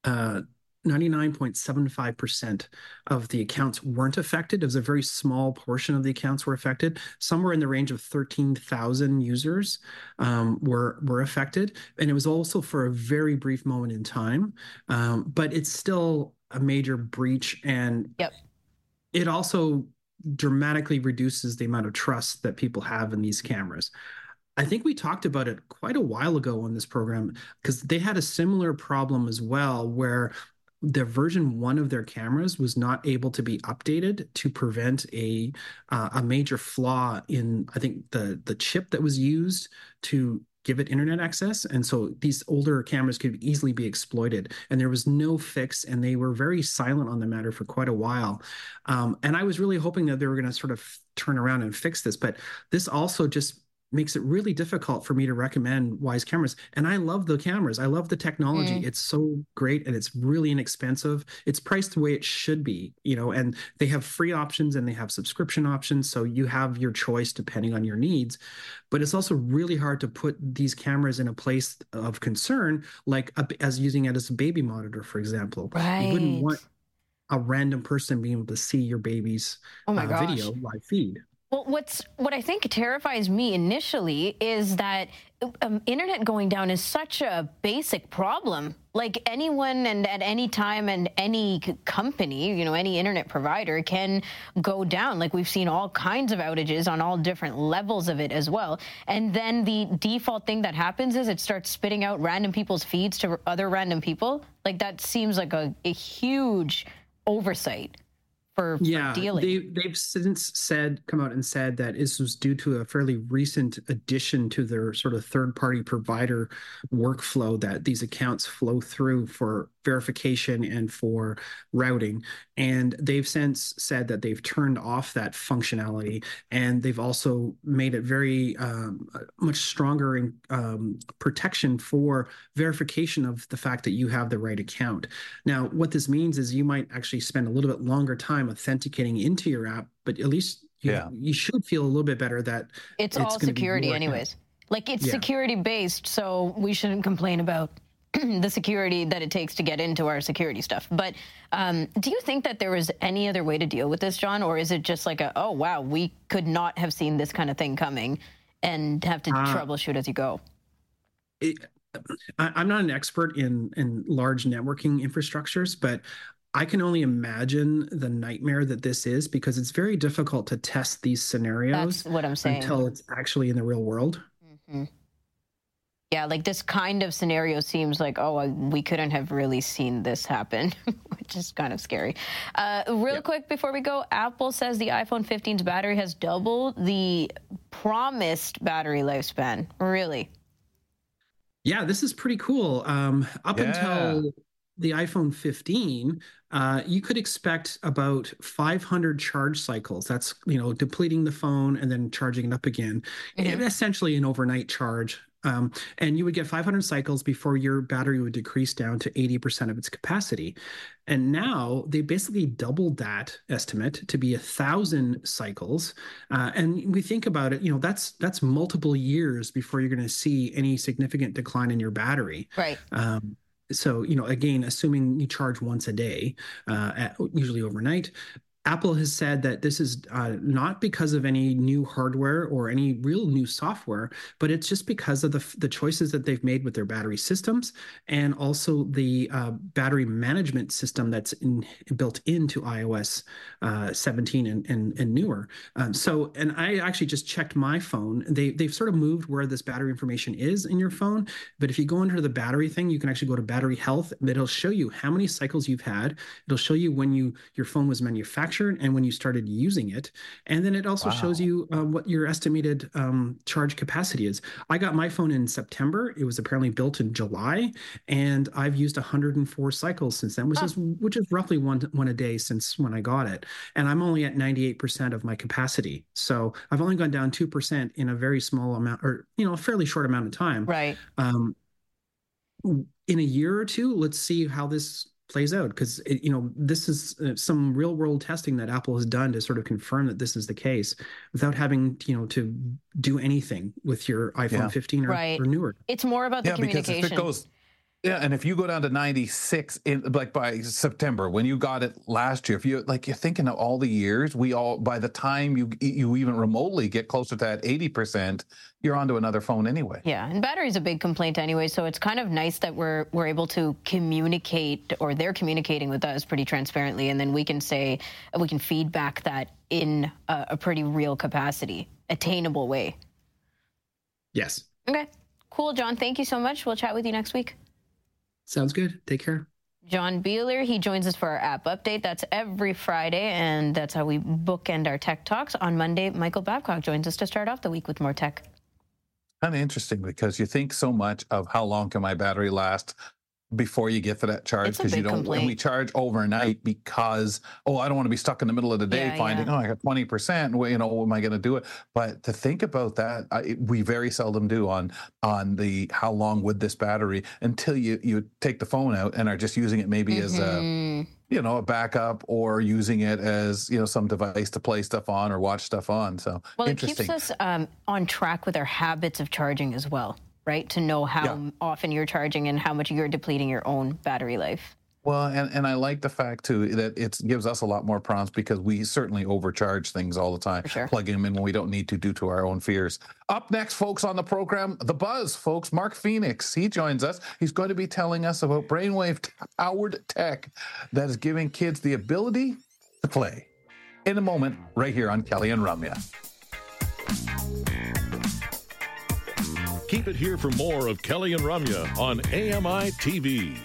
uh, 99.75% of the accounts weren't affected. It was a very small portion of the accounts were affected. Somewhere in the range of 13,000 users um, were were affected, and it was also for a very brief moment in time. Um, but it's still a major breach, and Yep. it also dramatically reduces the amount of trust that people have in these cameras. I think we talked about it quite a while ago on this program because they had a similar problem as well, where the version one of their cameras was not able to be updated to prevent a uh, a major flaw in I think the the chip that was used to give it internet access. And so these older cameras could easily be exploited. And there was no fix and they were very silent on the matter for quite a while. Um, and i was really hoping that they were going to sort of turn around and fix this. But this also just makes it really difficult for me to recommend Wyze cameras. And i love the cameras. I love the technology. Mm. it's so great and it's really inexpensive. It's priced the way it should be you know and they have free options and they have subscription options so you have your choice depending on your needs. But it's also really hard to put these cameras in a place of concern like a, as using it as a baby monitor for example. You wouldn't want a random person being able to see your baby's Oh uh, video live feed Well, what's what I think terrifies me initially is that um, internet going down is such a basic problem. Like anyone and at any time and any company, you know, any internet provider can go down. Like we've seen all kinds of outages on all different levels of it as well. And then the default thing that happens is it starts spitting out random people's feeds to other random people. Like that seems like a, a huge oversight for, for yeah dealing. they, they've since said come out and said that this was due to a fairly recent addition to their sort of third party provider workflow that these accounts flow through for verification and for routing and they've since said that they've turned off that functionality and they've also made it very um, much stronger in um, protection for verification of the fact that you have the right account now what this means is you might actually spend a little bit longer time authenticating into your app but at least you, Yeah. you should feel a little bit better that It's, it's all security, your anyways. Like it's Yeah. security based, so we shouldn't complain about the security that it takes to get into our security stuff. But um, do you think that there was any other way to deal with this, John, or is it just like a oh wow, we could not have seen this kind of thing coming and have to Uh, troubleshoot as you go? it, I, I'm not an expert in in large networking infrastructures, but I can only imagine the nightmare that this is because it's very difficult to test these scenarios That's what I'm saying. until it's actually in the real world. Mhm. Yeah, like this kind of scenario seems like, oh, we couldn't have really seen this happen, which is kind of scary. Uh, real quick before we go, Apple says the iPhone 15's battery has doubled the promised battery lifespan. Really? Yeah, this is pretty cool. Um, up Yeah. until the iPhone 15, uh, you could expect about 500 charge cycles. That's you know depleting the phone and then charging it up again. Mhm. And essentially an overnight charge. Um, and you would get 500 cycles before your battery would decrease down to 80% of its capacity. And now they basically doubled that estimate to be a thousand cycles. Uh, and we think about it, you know, that's that's multiple years before you're going to see any significant decline in your battery. Right. Um, so you know again assuming you charge once a day uh, at, usually overnight Apple has said that this is uh, not because of any new hardware or any real new software, but it's just because of the, the choices that they've made with their battery systems and also the uh, battery management system that's in, built into iOS uh, 17 and, and, and newer. Um, so, and I actually just checked my phone. They, they've sort of moved where this battery information is in your phone. But if you go into the battery thing, you can actually go to battery health. It'll show you how many cycles you've had. It'll show you when you your phone was manufactured manufactured and when you started using it. And then it also wow. shows you uh, what your estimated um, charge capacity is. I got my phone in September. It was apparently built in July, and I've used 104 cycles since then, which is which is roughly one one a day since when I got it. And I'm only at 98% of my capacity. So I've only gone down 2% in a very small amount or you know, a fairly short amount of time. Right. Um, in a year or two, let's see how this plays out because you know this is uh, some real world testing that apple has done to sort of confirm that this is the case without having you know to do anything with your iphone yeah. 15 or, right. or, newer it's more about the communication because if it goes yeah, and if you go down to 96 in like by September when you got it last year, if you like you're thinking of all the years, we all by the time you you even remotely get closer to that 80%, you're onto another phone anyway. Yeah, and battery's a big complaint anyway, so it's kind of nice that we're we're able to communicate or they're communicating with us pretty transparently and then we can say we can feedback that in a, a pretty real capacity, attainable way. Yes. Okay. Cool, John. Thank you so much. We'll chat with you next week. Sounds good. Take care. John Biehler, he joins us for our app update. That's every Friday, and that's how we bookend our tech talks. On Monday, Michael Babcock joins us to start off the week with more tech. Kind of interesting because you think so much of how long can my battery last before you get to that charge because you don't complaint. and we charge overnight because oh i don't want to be stuck in the middle of the day Yeah, finding yeah. oh i got 20% well, you know what am i going to do it but to think about that I, we very seldom do on on the how long would this battery until you you take the phone out and are just using it maybe as a Mhm. you know a backup or using it as you know some device to play stuff on or watch stuff on so Well, it keeps us um, on track with our habits of charging as well, right? To know how Yeah. often you're charging and how much you're depleting your own battery life. Well, and, and I like the fact too that it gives us a lot more prompts because we certainly overcharge things all the time, sure. plugging them in when we don't need to due to our own fears. Up next, folks, on the program, The Buzz, folks, Mark Phoenix. He joins us. He's going to be telling us about brainwave powered tech that is giving kids the ability to play. In a moment, right here on Kelly and Ramya. Keep it here for more of Kelly and Ramya on AMI TV.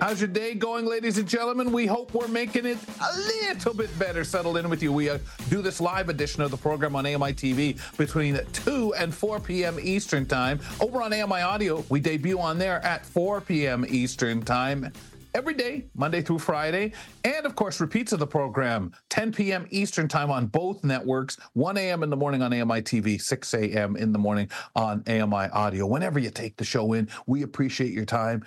How's your day going, ladies and gentlemen? We hope we're making it a little bit better settled in with you. We uh, do this live edition of the program on AMI TV between 2 and 4 p.m. Eastern Time. Over on AMI Audio, we debut on there at 4 p.m. Eastern Time. Every day, Monday through Friday. And of course, repeats of the program, 10 p.m. Eastern Time on both networks, 1 a.m. in the morning on AMI TV, 6 a.m. in the morning on AMI Audio. Whenever you take the show in, we appreciate your time.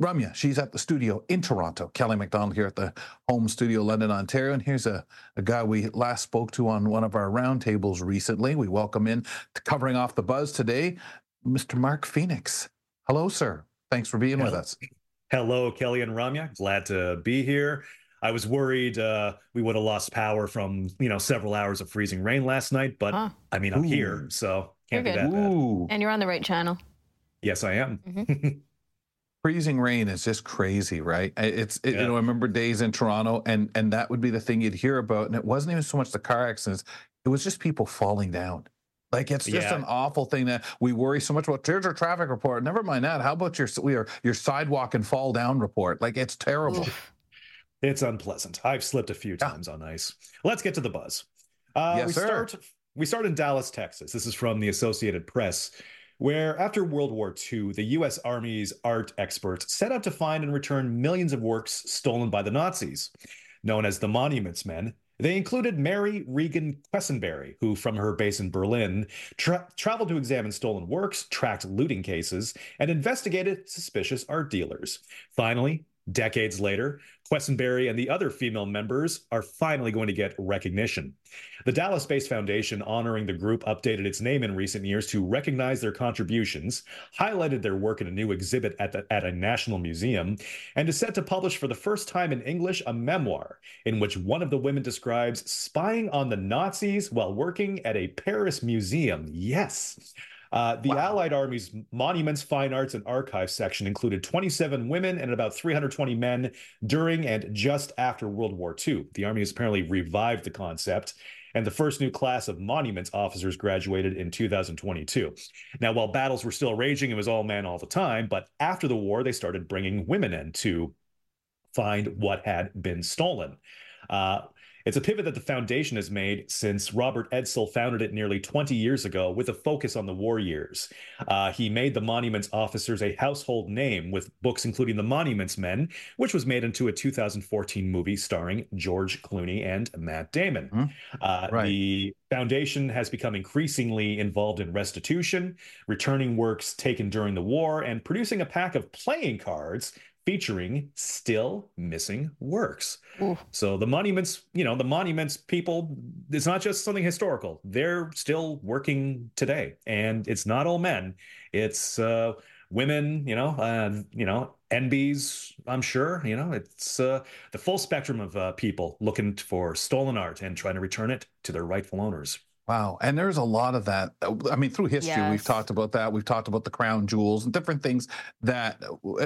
Ramya, she's at the studio in Toronto. Kelly McDonald here at the home studio, London, Ontario. And here's a, a guy we last spoke to on one of our roundtables recently. We welcome in to covering off the buzz today, Mr. Mark Phoenix. Hello, sir. Thanks for being with us. Hello, Kelly and Ramya. Glad to be here. I was worried uh, we would have lost power from you know several hours of freezing rain last night, but Huh. I mean I'm Ooh. here, so can't You're be good. that bad. Ooh, And you're on the right channel. Yes, I am. freezing rain is just crazy, right? It's it, Yeah. you know I remember days in Toronto, and and that would be the thing you'd hear about, and it wasn't even so much the car accidents; it was just people falling down. Like it's just Yeah. an awful thing that we worry so much about. There's our traffic report. Never mind that. How about your your your sidewalk and fall down report? Like it's terrible. It's unpleasant. I've slipped a few Yeah. times on ice. Let's get to the buzz. Uh, Yes, we sir. start. We start in Dallas, Texas. This is from the Associated Press, where after World War II, the US Army's art experts set out to find and return millions of works stolen by the Nazis. Known as the Monuments Men, they included Mary Regan Quessenberry, who, from her base in Berlin, tra- traveled to examine stolen works, tracked looting cases, and investigated suspicious art dealers. Finally, decades later, Quessenberry and the other female members are finally going to get recognition. The Dallas based foundation honoring the group updated its name in recent years to recognize their contributions, highlighted their work in a new exhibit at, the, at a national museum, and is set to publish for the first time in English a memoir in which one of the women describes spying on the Nazis while working at a Paris museum. Yes. Uh, the wow. Allied Army's Monuments, Fine Arts, and Archives section included 27 women and about 320 men during and just after World War II. The Army has apparently revived the concept and the first new class of monuments officers graduated in 2022. Now, while battles were still raging, it was all men all the time, but after the war, they started bringing women in to find what had been stolen. Uh, it's a pivot that the foundation has made since Robert Edsel founded it nearly 20 years ago with a focus on the war years. Uh, he made the Monuments Officers a household name with books including The Monuments Men, which was made into a 2014 movie starring George Clooney and Matt Damon. Mm-hmm. Uh, right. The foundation has become increasingly involved in restitution, returning works taken during the war, and producing a pack of playing cards featuring still missing works. Ooh. So the monuments, you know, the monuments people, it's not just something historical. They're still working today. And it's not all men. It's uh women, you know, uh, you know, NBs, I'm sure, you know, it's uh, the full spectrum of uh, people looking for stolen art and trying to return it to their rightful owners. Wow. And there's a lot of that. I mean, through history, yes. we've talked about that. We've talked about the crown jewels and different things that,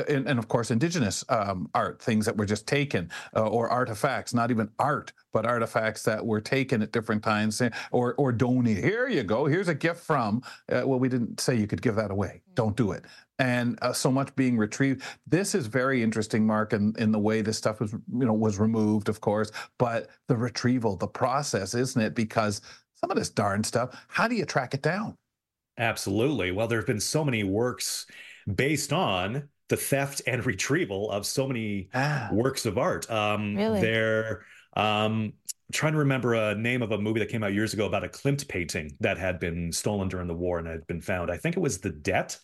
and, and of course, indigenous um, art, things that were just taken, uh, or artifacts, not even art, but artifacts that were taken at different times eh, or, or donated. Here you go. Here's a gift from, uh, well, we didn't say you could give that away. Don't do it. And uh, so much being retrieved. This is very interesting, Mark, in, in the way this stuff was, you know, was removed, of course, but the retrieval, the process, isn't it? Because some of this darn stuff. How do you track it down? Absolutely. Well, there have been so many works based on the theft and retrieval of so many ah. works of art. Um, really? They're um, trying to remember a name of a movie that came out years ago about a Klimt painting that had been stolen during the war and had been found. I think it was The Debt.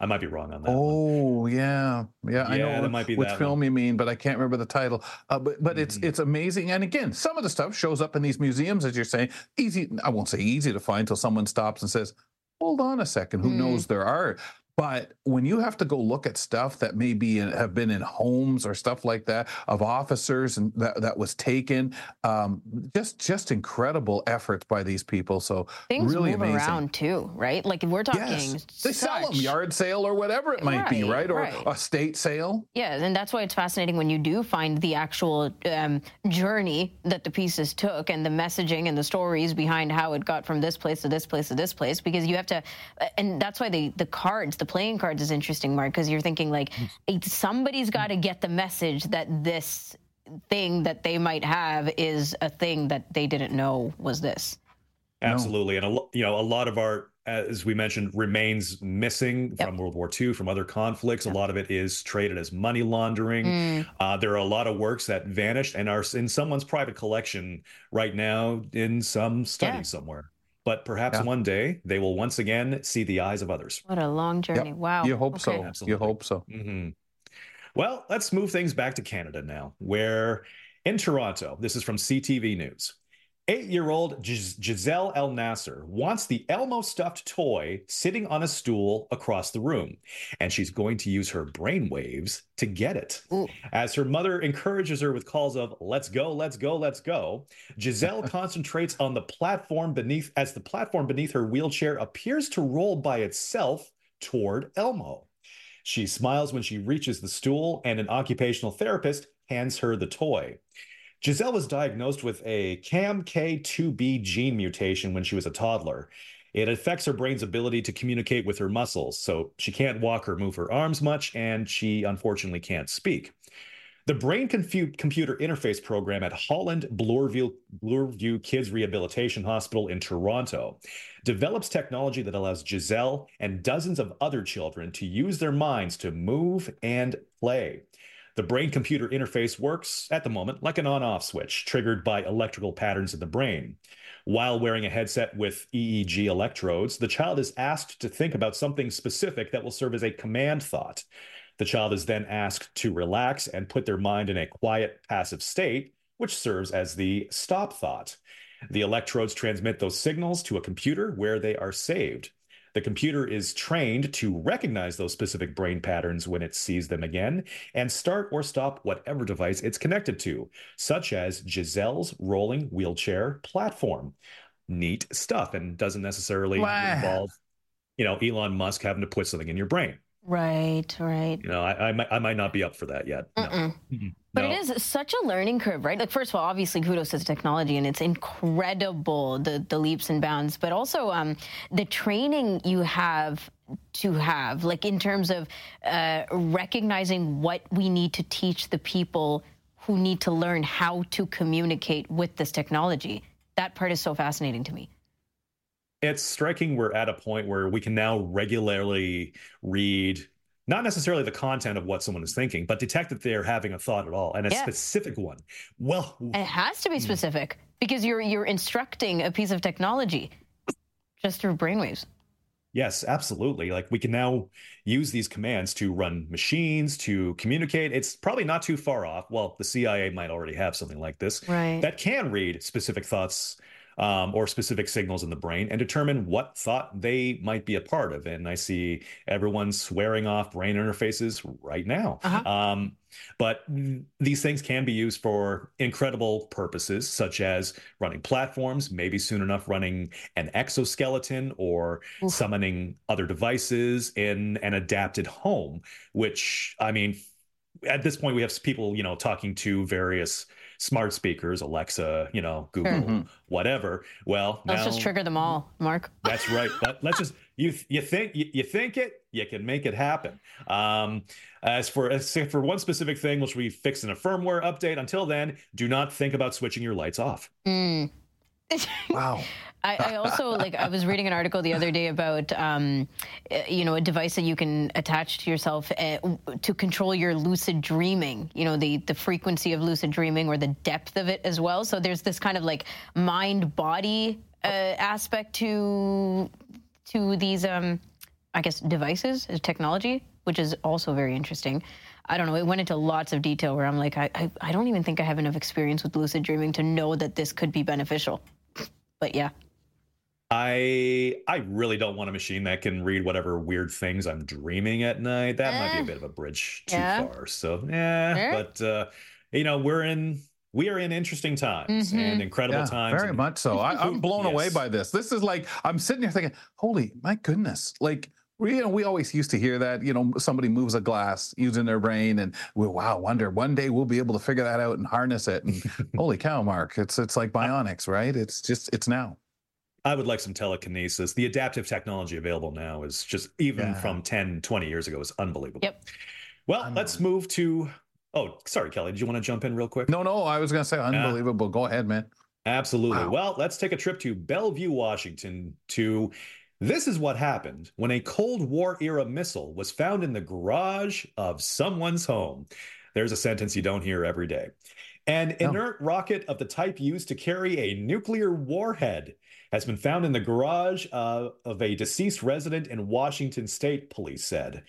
I might be wrong on that. Oh one. yeah, yeah. I know that might be which film one. you mean, but I can't remember the title. Uh, but but mm-hmm. it's it's amazing. And again, some of the stuff shows up in these museums, as you're saying. Easy. I won't say easy to find until someone stops and says, "Hold on a second. Who mm. knows there are?" But when you have to go look at stuff that maybe have been in homes or stuff like that of officers and that, that was taken, um, just just incredible efforts by these people. So things really move amazing. around too, right? Like if we're talking, yes. they such... sell them yard sale or whatever it might right, be, right? Or right. a state sale. Yeah, and that's why it's fascinating when you do find the actual um, journey that the pieces took and the messaging and the stories behind how it got from this place to this place to this place, because you have to, and that's why the the cards, the playing cards is interesting, Mark, because you're thinking like somebody's got to get the message that this thing that they might have is a thing that they didn't know was this. Absolutely, no. and a, you know a lot of art, as we mentioned, remains missing yep. from World War II, from other conflicts. Yep. A lot of it is traded as money laundering. Mm. Uh, there are a lot of works that vanished and are in someone's private collection right now in some study yeah. somewhere but perhaps yeah. one day they will once again see the eyes of others. What a long journey. Yep. Wow. You hope okay. so. Absolutely. You hope so. Mm-hmm. Well, let's move things back to Canada now, where in Toronto, this is from CTV News. Eight year old Giselle El Nasser wants the Elmo stuffed toy sitting on a stool across the room, and she's going to use her brainwaves to get it. Ooh. As her mother encourages her with calls of, let's go, let's go, let's go, Giselle concentrates on the platform beneath as the platform beneath her wheelchair appears to roll by itself toward Elmo. She smiles when she reaches the stool, and an occupational therapist hands her the toy. Giselle was diagnosed with a CAMK2B gene mutation when she was a toddler. It affects her brain's ability to communicate with her muscles, so she can't walk or move her arms much, and she unfortunately can't speak. The brain confu- computer interface program at Holland Bloorview, Bloorview Kids Rehabilitation Hospital in Toronto develops technology that allows Giselle and dozens of other children to use their minds to move and play. The brain computer interface works at the moment like an on off switch triggered by electrical patterns in the brain. While wearing a headset with EEG electrodes, the child is asked to think about something specific that will serve as a command thought. The child is then asked to relax and put their mind in a quiet, passive state, which serves as the stop thought. The electrodes transmit those signals to a computer where they are saved. The computer is trained to recognize those specific brain patterns when it sees them again and start or stop whatever device it's connected to, such as Giselle's rolling wheelchair platform. Neat stuff and doesn't necessarily Wow. involve, you know, Elon Musk having to put something in your brain. Right, right. You know, I, I, might, I might not be up for that yet. No. Mm-mm. Mm-mm. But No. it is such a learning curve, right? Like, first of all, obviously, kudos to the technology, and it's incredible the the leaps and bounds. But also, um, the training you have to have, like in terms of uh, recognizing what we need to teach the people who need to learn how to communicate with this technology. That part is so fascinating to me. It's striking we're at a point where we can now regularly read not necessarily the content of what someone is thinking but detect that they're having a thought at all and a Yeah. specific one well It has to be Hmm. specific because you're you're instructing a piece of technology just through brainwaves. yes absolutely like we can now use these commands to run machines to communicate it's probably not too far off well the cia might already have something like this Right. that can read specific thoughts um, or specific signals in the brain and determine what thought they might be a part of. And I see everyone swearing off brain interfaces right now. Uh-huh. Um, but these things can be used for incredible purposes, such as running platforms, maybe soon enough running an exoskeleton or Oof. summoning other devices in an adapted home, which, I mean, at this point we have people you know talking to various smart speakers alexa you know google Mhm. whatever well Let's now just trigger them all, Mark. that's right Let, let's just you you think you, you think it you can make it happen um as for as for one specific thing which we fixed in a firmware update until then do not think about switching your lights off Mm. Wow. I, I also like. I was reading an article the other day about, um, uh, you know, a device that you can attach to yourself uh, to control your lucid dreaming. You know, the the frequency of lucid dreaming or the depth of it as well. So there's this kind of like mind body uh, aspect to to these, um, I guess, devices, technology, which is also very interesting. I don't know. It went into lots of detail where I'm like, I, I, I don't even think I have enough experience with lucid dreaming to know that this could be beneficial. But yeah. I i really don't want a machine that can read whatever weird things i'm dreaming at night that might be Eh. a bit of a bridge too Yeah. far so yeah Sure. but uh you know we're in we are in interesting times Mhm. and incredible Yeah, times very and- much so. I, I'm blown away by this. This is like I'm sitting here thinking, "Holy, my goodness!" Like we, you know, we always used to hear that you know somebody moves a glass using their brain, and we wow, wonder one day we'll be able to figure that out and harness it. And holy cow, Mark, it's it's like bionics, right? It's just it's now. I would like some telekinesis. The adaptive technology available now is just even Yeah. from 10, 20 years ago is unbelievable. Yep. Well, let's move to Oh, sorry, Kelly. Did you want to jump in real quick? No, no, I was gonna say uh, unbelievable. Go ahead, man. Absolutely. Wow. Well, let's take a trip to Bellevue, Washington to this is what happened when a Cold War era missile was found in the garage of someone's home. There's a sentence you don't hear every day. An No. inert rocket of the type used to carry a nuclear warhead has been found in the garage uh, of a deceased resident in Washington state, police said.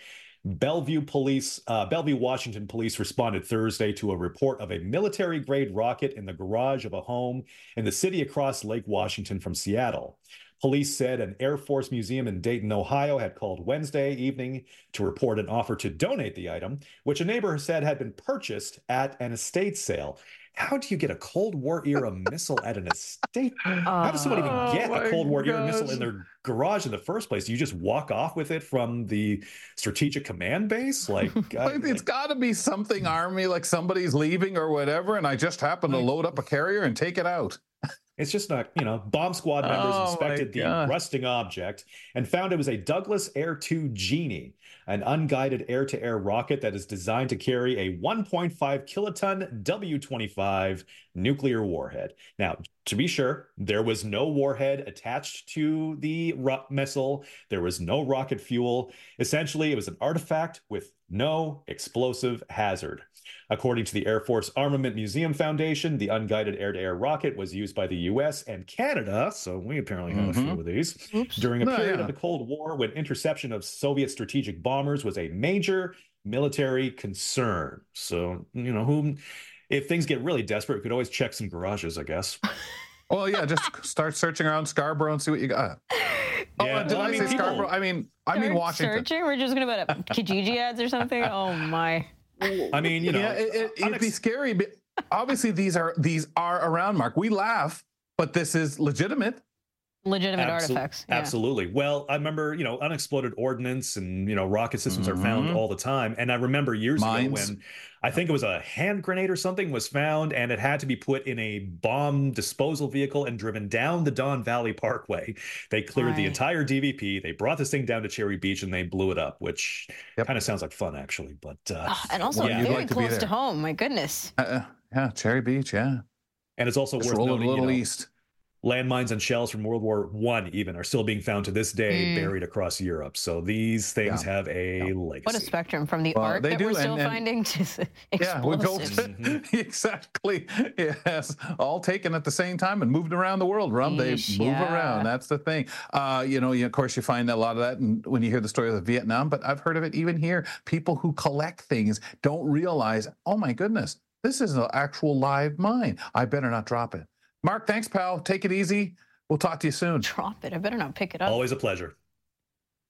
Bellevue police, uh, Bellevue, Washington police responded Thursday to a report of a military grade rocket in the garage of a home in the city across Lake Washington from Seattle. Police said an Air Force museum in Dayton, Ohio had called Wednesday evening to report an offer to donate the item, which a neighbor said had been purchased at an estate sale. How do you get a Cold War era missile at an estate? How does someone even Oh get my a Cold War era missile in their garage in the first place? Do you just walk off with it from the strategic command base? Like, I- Like, it's got to be something army, like somebody's leaving or whatever, and I just happen to load up a carrier and take it out. It's just not, you know, bomb squad members Oh, inspected the God. rusting object and found it was a Douglas Air 2 Genie, an unguided air to air rocket that is designed to carry a 1.5 kiloton W 25 nuclear warhead. Now, to be sure, there was no warhead attached to the ro- missile, there was no rocket fuel. Essentially, it was an artifact with no explosive hazard. According to the Air Force Armament Museum Foundation, the unguided air to air rocket was used by the US and Canada. So we apparently have a few Mhm. of these Oops. during a No, period yeah. of the Cold War when interception of Soviet strategic bombers was a major military concern. So, you know, who, if things get really desperate, we could always check some garages, I guess. Well, yeah, just start searching around Scarborough and see what you got. Oh, Yeah, did well, I, I mean, say people- Scarborough? I mean, I mean Start Washington. Searching. We're just gonna put up Kijiji ads or something. Oh my. I mean, you know, yeah, it, it, it'd be scary. But obviously, these are these are around. Mark, we laugh, but this is legitimate. Legitimate Absol- artifacts. Yeah. Absolutely. Well, I remember, you know, unexploded ordnance and, you know, rocket systems are found Mhm. all the time. And I remember years Mines. ago when I think it was a hand grenade or something was found and it had to be put in a bomb disposal vehicle and driven down the Don Valley Parkway. They cleared the entire DVP. They brought this thing down to Cherry Beach and they blew it up, which Yep. kind of sounds like fun, actually. But uh, Ah, and also Well, you'd very like to close to there. home. My goodness. Uh, Uh, yeah, Cherry Beach. Yeah, and it's also just worth roll it a noting, you little know, east. Landmines and shells from World War One even are still being found to this day, Mm. buried across Europe. So these things Yeah. have a Yeah. legacy. What a spectrum from the Well, art they that do, we're and- still and- finding to s- Yeah, we built explosives. Exactly. Yes, all taken at the same time and moved around the world. Rum, they move yeah. around. That's the thing. Uh, you know, you, of course, you find a lot of that, and when you hear the story of Vietnam. But I've heard of it even here. People who collect things don't realize. Oh my goodness, this is an actual live mine. I better not drop it. Mark, thanks, pal. Take it easy. We'll talk to you soon. Drop it. I better not pick it up. Always a pleasure.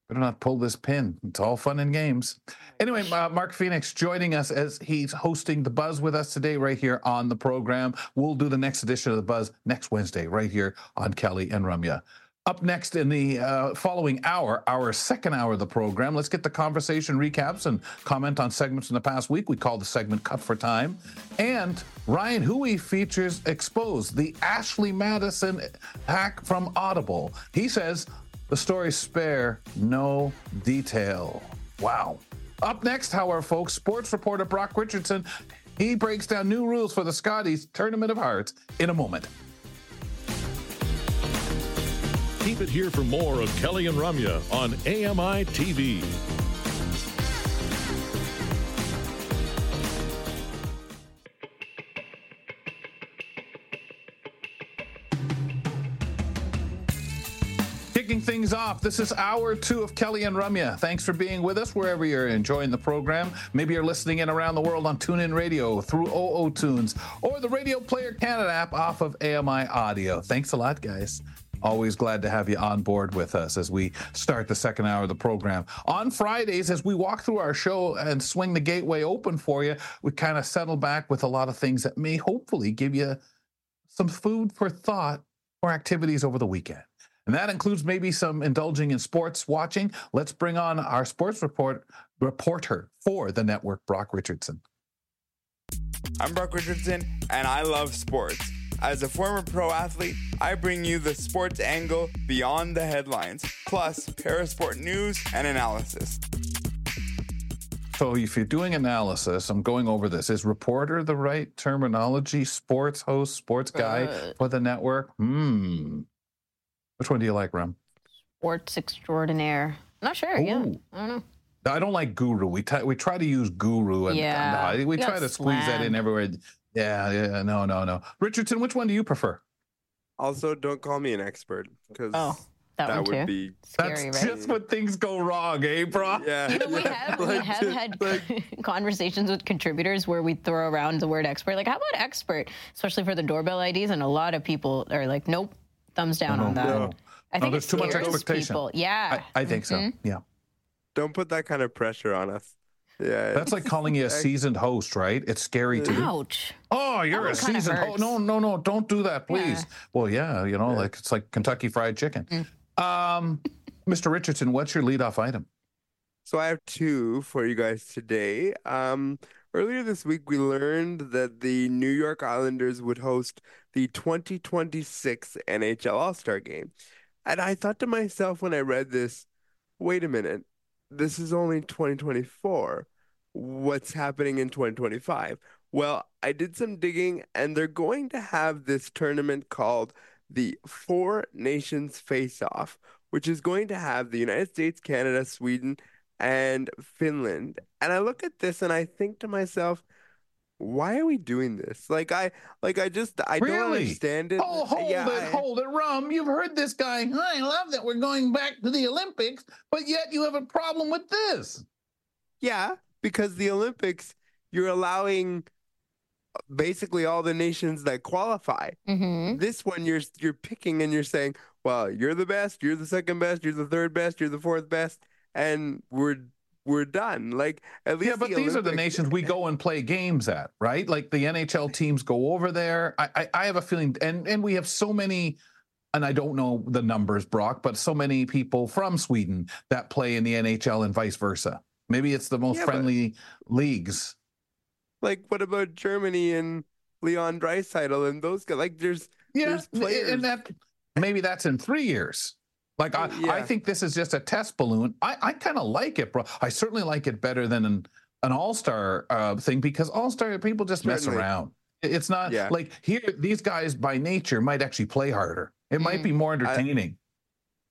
Better not pull this pin. It's all fun and games. Anyway, uh, Mark Phoenix joining us as he's hosting the Buzz with us today, right here on the program. We'll do the next edition of the Buzz next Wednesday, right here on Kelly and Ramya. Up next in the uh, following hour, our second hour of the program, let's get the conversation recaps and comment on segments in the past week. We call the segment Cut for Time. And Ryan Hooey features Exposed, the Ashley Madison hack from Audible. He says the stories spare no detail. Wow. Up next, however, folks, sports reporter Brock Richardson, he breaks down new rules for the Scotties Tournament of Hearts in a moment. Keep it here for more of Kelly and Ramya on AMI TV. Kicking things off, this is hour two of Kelly and Ramya. Thanks for being with us wherever you're enjoying the program. Maybe you're listening in around the world on TuneIn Radio through OO Tunes or the Radio Player Canada app off of AMI Audio. Thanks a lot, guys. Always glad to have you on board with us as we start the second hour of the program. On Fridays, as we walk through our show and swing the gateway open for you, we kind of settle back with a lot of things that may hopefully give you some food for thought or activities over the weekend. And that includes maybe some indulging in sports watching. Let's bring on our sports report reporter for the network, Brock Richardson. I'm Brock Richardson, and I love sports. As a former pro athlete, I bring you the sports angle beyond the headlines, plus parasport news and analysis. So, if you're doing analysis, I'm going over this. Is reporter the right terminology? Sports host, sports guy Uh. for the network? Hmm. Which one do you like, Ram? Sports extraordinaire. I'm not sure. Yeah. I don't know. I don't like guru. We t- we try to use guru, and Yeah. no, we You try got to squeeze that in everywhere. Yeah, yeah, no, no, no. Richardson, which one do you prefer? Also, don't call me an expert because Oh, that, that would too. be Scary, That's right? just when things go wrong, eh, bro? yeah. You know, we yeah, have we have just, had like, conversations with contributors where we throw around the word expert. Like, how about expert? Especially for the doorbell IDs, and a lot of people are like, "Nope, thumbs down on that." no. I No, think there's it too much expectation. People. Yeah, I, I think so. Mhm. Yeah. don't put that kind of pressure on us. Yeah, That's like calling you a seasoned host, right? It's scary to do. ouch. Oh, you're a kinda seasoned host. hurts. No, no, no, don't do that, please. Yeah. Well, yeah, you know, like it's like Kentucky Fried Chicken. Um, Mr. Richardson, what's your leadoff item? So I have two for you guys today. Um, earlier this week we learned that the New York Islanders would host the 2026 NHL All Star game. And I thought to myself when I read this, wait a minute, this is only 2024. What's happening in 2025? Well, I did some digging, and they're going to have this tournament called the Four Nations Face Off, which is going to have the United States, Canada, Sweden, and Finland. And I look at this and I think to myself, why are we doing this? Like I like I just I really? don't understand it. Oh, hold yeah, it, I, hold it, Rum. You've heard this guy. I love that we're going back to the Olympics, but yet you have a problem with this. Yeah, because the Olympics, you're allowing basically all the nations that qualify. Mm-hmm. This one you're you're picking and you're saying, well, you're the best, you're the second best, you're the third best, you're the fourth best, and we're we're done. Like at least yeah, but the these are the nations we go and play games at, right? Like the NHL teams go over there. I, I, I have a feeling, and and we have so many, and I don't know the numbers, Brock, but so many people from Sweden that play in the NHL and vice versa. Maybe it's the most Yeah, friendly leagues. Like what about Germany and Leon Draisaitl and those guys? Like there's Yeah, there's players. and that maybe that's in three years. Like I, I think this is just a test balloon. I, I kind of like it, bro. I certainly like it better than an an all star uh, thing because all star people just mess Certainly. around. It's not Yeah. like here. These guys by nature might actually play harder. It might Mm. be more entertaining.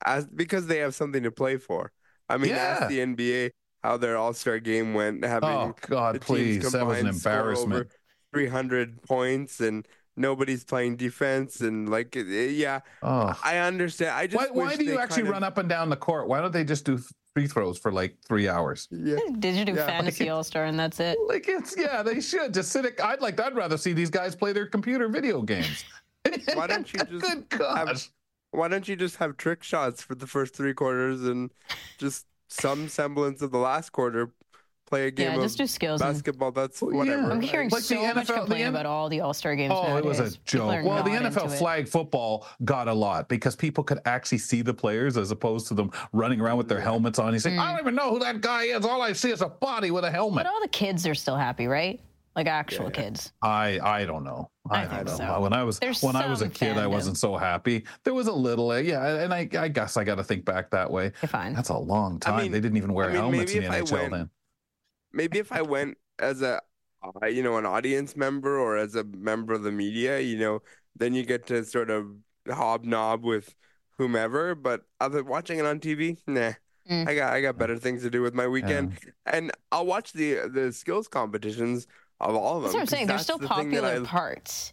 as because they have something to play for. I mean, Yeah. ask the NBA how their All Star game went, having oh God, please! That was an over embarrassment. 300 points and nobody's playing defense and like it- it- yeah, Oh. I understand. I just Why, why do you actually kind of- run up and down the court? Why don't they just do free throws for like three hours? Yeah, Did you do Yeah. fantasy all star and that's it? Like it's yeah, they should just sit. It, I'd like. I'd rather see these guys play their computer video games. Why don't you just Good gosh. why don't you just have trick shots for the first three quarters and just some semblance of the last quarter play a game Yeah, of just do skills. and- basketball? That's Well, whatever. yeah. I'm hearing Like the so much NFL the complaint N- about all the all star games. Oh, it was a nowadays. People are joke. Well, the NFL into it. flag football got a lot because people could actually see the players as opposed to them running around with their helmets on. He's saying, I don't even know who that guy is. All I see is a body with a helmet. But all the kids are still happy, right? Like actual kids. I I don't know. I don't think know. so. When I was There's when I was a some kid, I wasn't so happy. There was a little, uh, yeah, and I I guess I got to think back that way. You're fine. That's a long time. mean- they didn't even wear I mean, helmets in maybe the if NHL then. Maybe if I went as a uh, you know an audience member or as a member of the media, you know, then you get to sort of hobnob with whomever. But other watching it on TV, nah. Mm. I got I got better things to do with my weekend, and I'll watch the the skills competitions of all of them. That's what I'm 'cause saying. There's that's still the popular I- parts.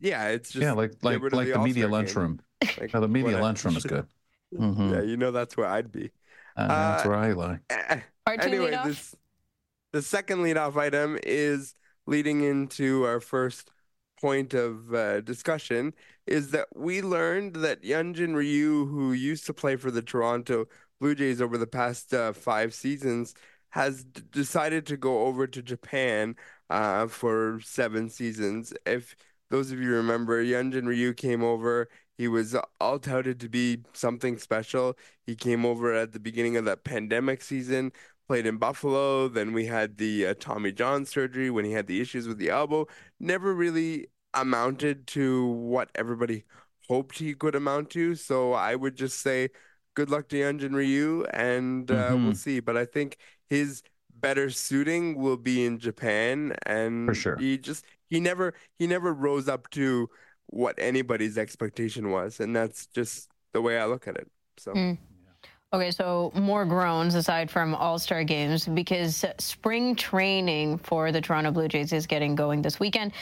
Yeah, it's just Yeah, like like like the the, media game. lunchroom. Like, Yeah, the media lunchroom is good. Mhm. Yeah, you know that's where I'd be. Uh, that's Uh, where I like. Part two anyway, leadoff? this the second leadoff item is leading into our first point of uh, discussion is that we learned that Hyun-jin Ryu, who used to play for the Toronto Blue Jays over the past uh, five seasons, has d- decided to go over to Japan uh, for seven seasons. If those of you remember, Hyun-jin Ryu came over. He was all touted to be something special. He came over at the beginning of that pandemic season, played in Buffalo. Then we had the uh, Tommy John surgery when he had the issues with the elbow. Never really amounted to what everybody hoped he could amount to. So I would just say good luck to Hyun-jin Ryu, and uh, we'll Mhm. see. But I think his better suiting will be in Japan, and For sure. he just he never he never rose up to what anybody's expectation was, and that's just the way I look at it. So. Mm. Okay, so more groans aside from All Star games because spring training for the Toronto Blue Jays is getting going this weekend.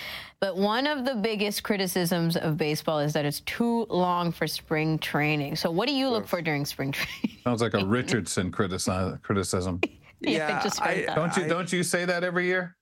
But one of the biggest criticisms of baseball is that it's too long for spring training. So, what do you look for during spring training? Sounds like a Richardson critici- criticism. Yeah, I just heard that. Don't you don't you say that every year?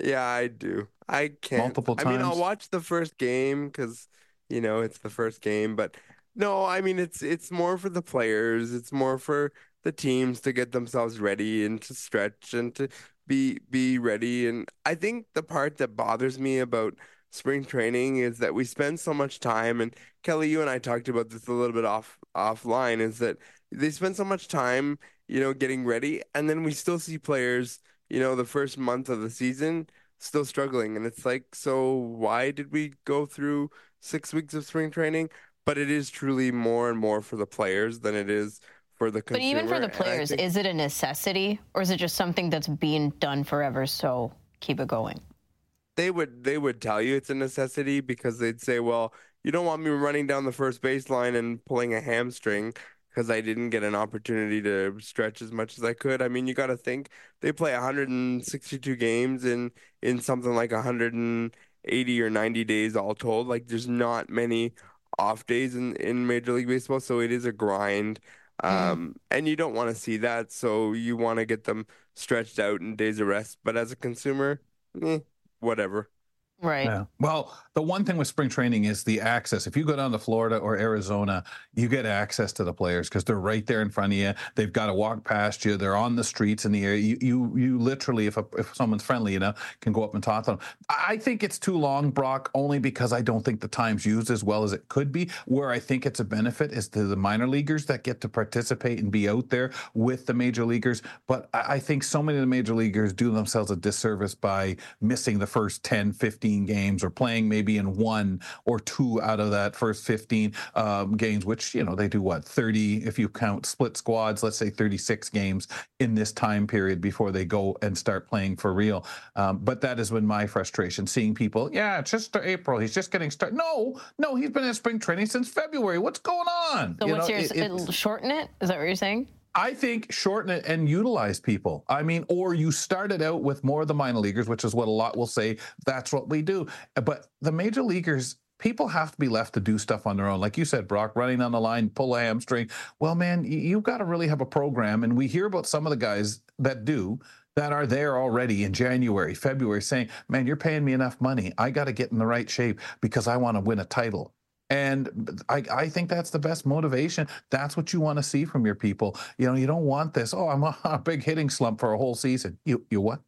Yeah, I do. I can't. Multiple times. I mean, I'll watch the first game because, you know, it's the first game. But no, I mean, it's it's more for the players. It's more for the teams to get themselves ready and to stretch and to be be ready. And I think the part that bothers me about spring training is that we spend so much time. And Kelly, you and I talked about this a little bit off offline. Is that they spend so much time, you know, getting ready, and then we still see players you know, the first month of the season, still struggling. And it's like, so why did we go through six weeks of spring training? But it is truly more and more for the players than it is for the consumer. But even for the players, think- is it a necessity or is it just something that's being done forever? So keep it going. they would they would tell you it's a necessity because they'd say, well, you don't want me running down the first baseline and pulling a hamstring because I didn't get an opportunity to stretch as much as I could. I mean, you got to think they play 162 games in in something like 180 or 90 days all told. Like there's not many off days in in Major League Baseball, so it is a grind. Um, and you don't want to see that, so you want to get them stretched out in days of rest. But as a consumer, eh, whatever. Right. Yeah. Well, the one thing with spring training is the access. If you go down to Florida or Arizona, you get access to the players because they're right there in front of you. They've got to walk past you. They're on the streets in the area. You, you, you literally, if a, if someone's friendly, you know, can go up and talk to them. I think it's too long, Brock, only because I don't think the time's used as well as it could be. Where I think it's a benefit is to the minor leaguers that get to participate and be out there with the major leaguers. But I, I think so many of the major leaguers do themselves a disservice by missing the first 10, 15 games or playing maybe in one or two out of that first 15 um, games, which, you know, they do what, 30, if you count split squads, let's say 36 games in this time period before they go and start playing for real. Um, but that has been my frustration, seeing people, yeah, it's just April. He's just getting started. No, no, he's been in spring training since February. What's going on? So You what's know, yours? it- shorten it? Is that what you're saying? I think shorten it and utilize people. I mean, or you started out with more of the minor leaguers, which is what a lot will say. That's what we do. But the major leaguers, people have to be left to do stuff on their own. Like you said, Brock, running down the line, pull a hamstring. Well, man, you've got to really have a program. And we hear about some of the guys that do that are there already in January, February saying, man, you're paying me enough money. I got to get in the right shape because I want to win a title. And I, I think that's the best motivation. That's what you want to see from your people. You know, you don't want this. Oh, I'm on a big hitting slump for a whole season. You, you what?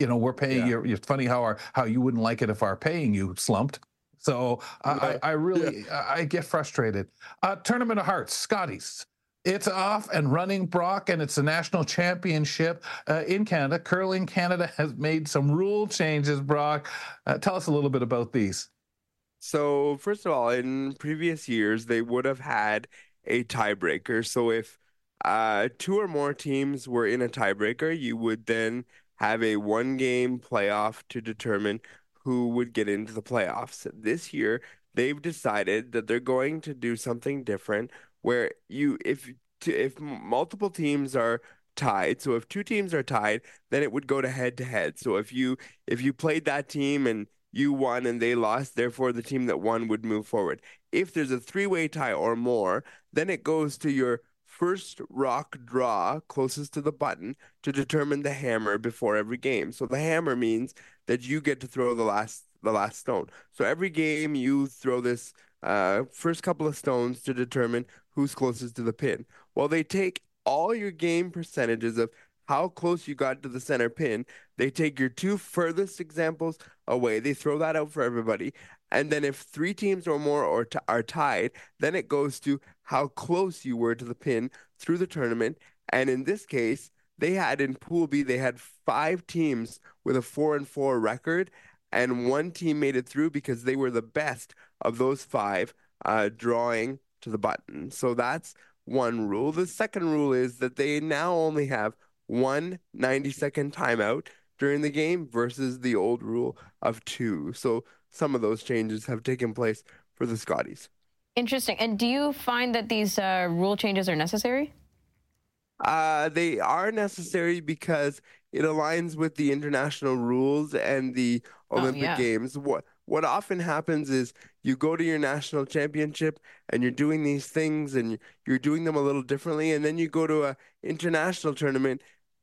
You know, we're paying Yeah. you. It's funny how our how you wouldn't like it if our paying you slumped. So I, I, I really I I get frustrated. Uh, Tournament of Hearts, Scotties. It's off and running, Brock, and it's a national championship uh, in Canada. Curling Canada has made some rule changes, Brock. Uh, tell us a little bit about these. So, first of all, in previous years, they would have had a tiebreaker. So, if uh, two or more teams were in a tiebreaker, you would then have a one game playoff to determine who would get into the playoffs. This year, they've decided that they're going to do something different where you, if, if multiple teams are tied, so if two teams are tied, then it would go to head to head. So, if you, if you played that team and you won and they lost, therefore the team that won would move forward. If there's a three-way tie or more, then it goes to your first rock draw closest to the button to determine the hammer before every game. So the hammer means that you get to throw the last the last stone. So every game you throw this uh, first couple of stones to determine who's closest to the pin. Well, they take all your game percentages of how close you got to the center pin. They take your two furthest examples away. They throw that out for everybody. And then if three teams or more are, t- are tied, then it goes to how close you were to the pin through the tournament. And in this case, they had in Pool B, they had five teams with a four and four record, and one team made it through because they were the best of those five, uh, drawing to the button. So that's one rule. The second rule is that they now only have one 90 second timeout during the game versus the old rule of two. So some of those changes have taken place for the Scotties. Interesting. And do you find that these uh, rule changes are necessary? Uh, they are necessary because it aligns with the international rules and the Olympic yeah. Games. What what often happens is you go to your national championship and you're doing these things and you're doing them a little differently, and then you go to a international tournament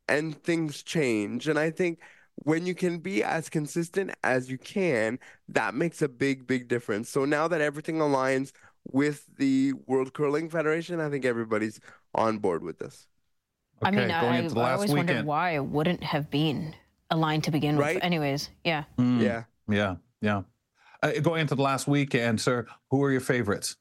and things change. And I think when you can be as consistent as you can, that makes a big, big difference. So now that everything aligns with the World Curling Federation, I think everybody's on board with this. I mean, going I, into the I last always wondered why it wouldn't have been aligned to begin Right? with. Anyways, yeah. Mm, Yeah. Yeah. Yeah. Uh, going into the last weekend, sir, who are your favorites?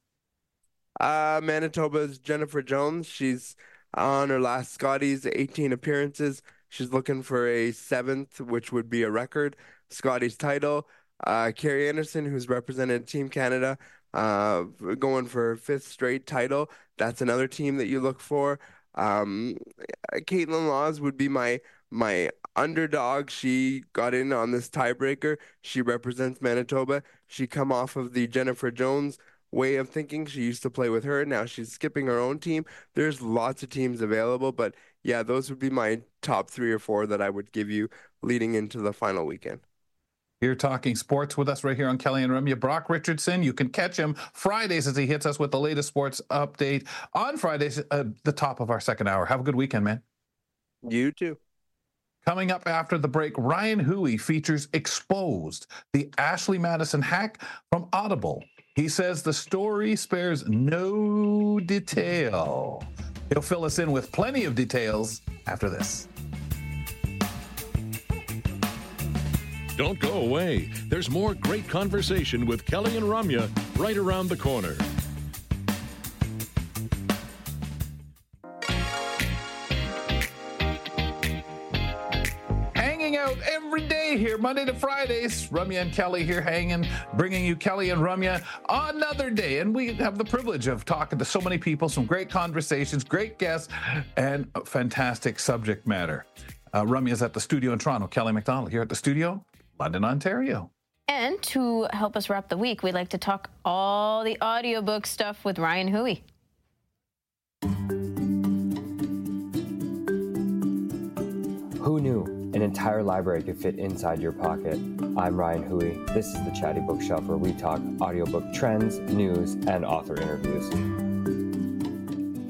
Uh, Manitoba's Jennifer Jones. She's on her last Scotties, 18 appearances, She's looking for a seventh, which would be a record. Scotty's title. Uh, Kerri Einarson, who's represented Team Canada, uh, going for fifth straight title. That's another team that you look for. Um, Kaitlyn Lawes would be my my underdog. She got in on this tiebreaker. She represents Manitoba. She come off of the Jennifer Jones way of thinking. She used to play with her. Now she's skipping her own team. There's lots of teams available, but yeah, those would be my top three or four that I would give you leading into the final weekend. You're talking sports with us right here on Kelly and Ramya. Brock Richardson, you can catch him Fridays as he hits us with the latest sports update on Fridays at the top of our second hour. Have a good weekend, man. You too. Coming up after the break, Ryan Hooey features Exposed, the Ashley Madison hack from Audible. He says the story spares no detail. He'll fill us in with plenty of details after this. Don't go away. There's more great conversation with Kelly and Ramya right around the corner. Hanging out every day here, Monday to Fridays. Ramya and Kelly here hanging, bringing you Kelly and Ramya another day. And we have the privilege of talking to so many people, some great conversations, great guests, and fantastic subject matter. Uh, Ramya's at the studio in Toronto. Kelly McDonald here at the studio, London, Ontario. And to help us wrap the week, we'd like to talk all the audiobook stuff with Ryan Hooey. Who knew an entire library could fit inside your pocket? I'm Ryan Hooey. This is the Chatty Bookshelf where we talk audiobook trends, news, and author interviews.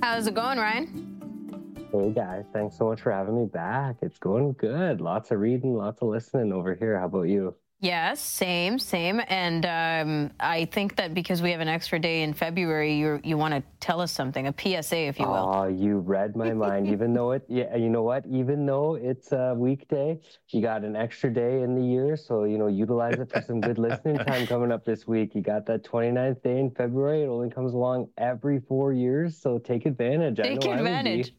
How's it going, Ryan? Hey guys, thanks so much for having me back. It's going good. Lots of reading, lots of listening over here. How about you? Yes, same, same. And um, I think that because we have an extra day in February, you you want to tell us something, a PSA, if you will. Oh, you read my mind. Even though it, yeah, you know what? Even though it's a weekday, you got an extra day in the year, so you know, utilize it for some good listening time coming up this week. You got that 29th day in February. It only comes along every four years, so take advantage. Take advantage.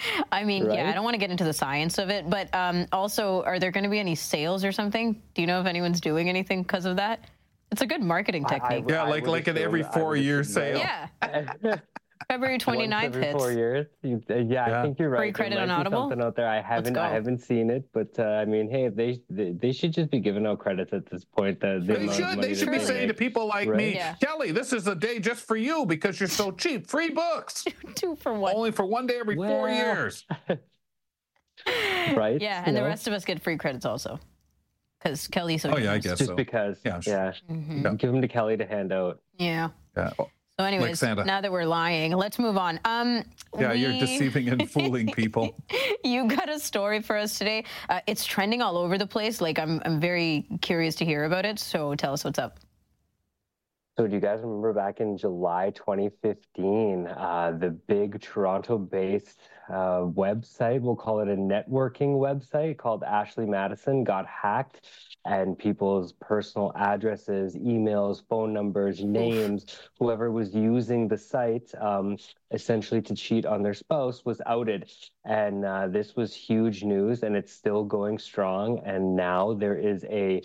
I mean, right? yeah, I don't want to get into the science of it, but um, also, are there going to be any sales or something? Do you know if anyone's doing anything because of that? It's a good marketing technique. I, I, yeah, like like an every four year sale. Yeah. February 29th every hits. Four years. Yeah, yeah, I think you're right. Free credit on Audible. Something out there. I haven't. I haven't seen it, but uh, I mean, hey, they, they, they should just be giving out credits at this point. Uh, the they should. They should be saying make. to people like right? me, Yeah. Kelly, this is a day just for you because you're so cheap. Free books. Two for one. Only for one day every four years. right? Yeah, You and the know? rest of us get free credits also. Because Kelly's so Oh, yeah, I guess just so. because. Yeah, I'm sure. Yeah. Mhm. Give them to Kelly to hand out. Yeah. Yeah. So, anyways, Santa. now that we're lying, let's move on. Um, Yeah, you're deceiving and fooling people. you got a story for us today. Uh, it's trending all over the place. Like, I'm, I'm very curious to hear about it. So, tell us what's up. So, do you guys remember back in July 2015, uh, the big Toronto based uh, website, we'll call it a networking website called Ashley Madison, got hacked, and people's personal addresses, emails, phone numbers, names, whoever was using the site um, essentially to cheat on their spouse was outed. And uh, this was huge news, and it's still going strong. And now there is a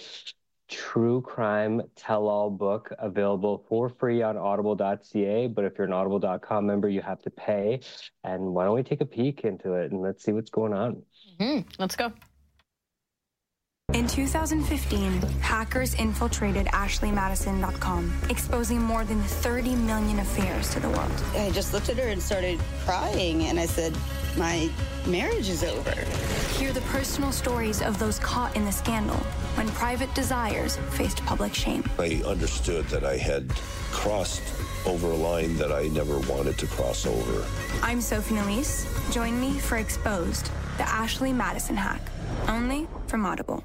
true crime tell-all book available for free on audible.ca but if you're an audible.com member you have to pay and why don't we take a peek into it and let's see what's going on Mhm. Let's go. In 2015, hackers infiltrated AshleyMadison.com, exposing more than 30 million affairs to the world. I just looked at her and started crying, and I said, My marriage is over. Hear the personal stories of those caught in the scandal when private desires faced public shame. I understood that I had crossed over a line that I never wanted to cross over. I'm Sophie Elise. Join me for Exposed, the Ashley Madison hack, only from Audible.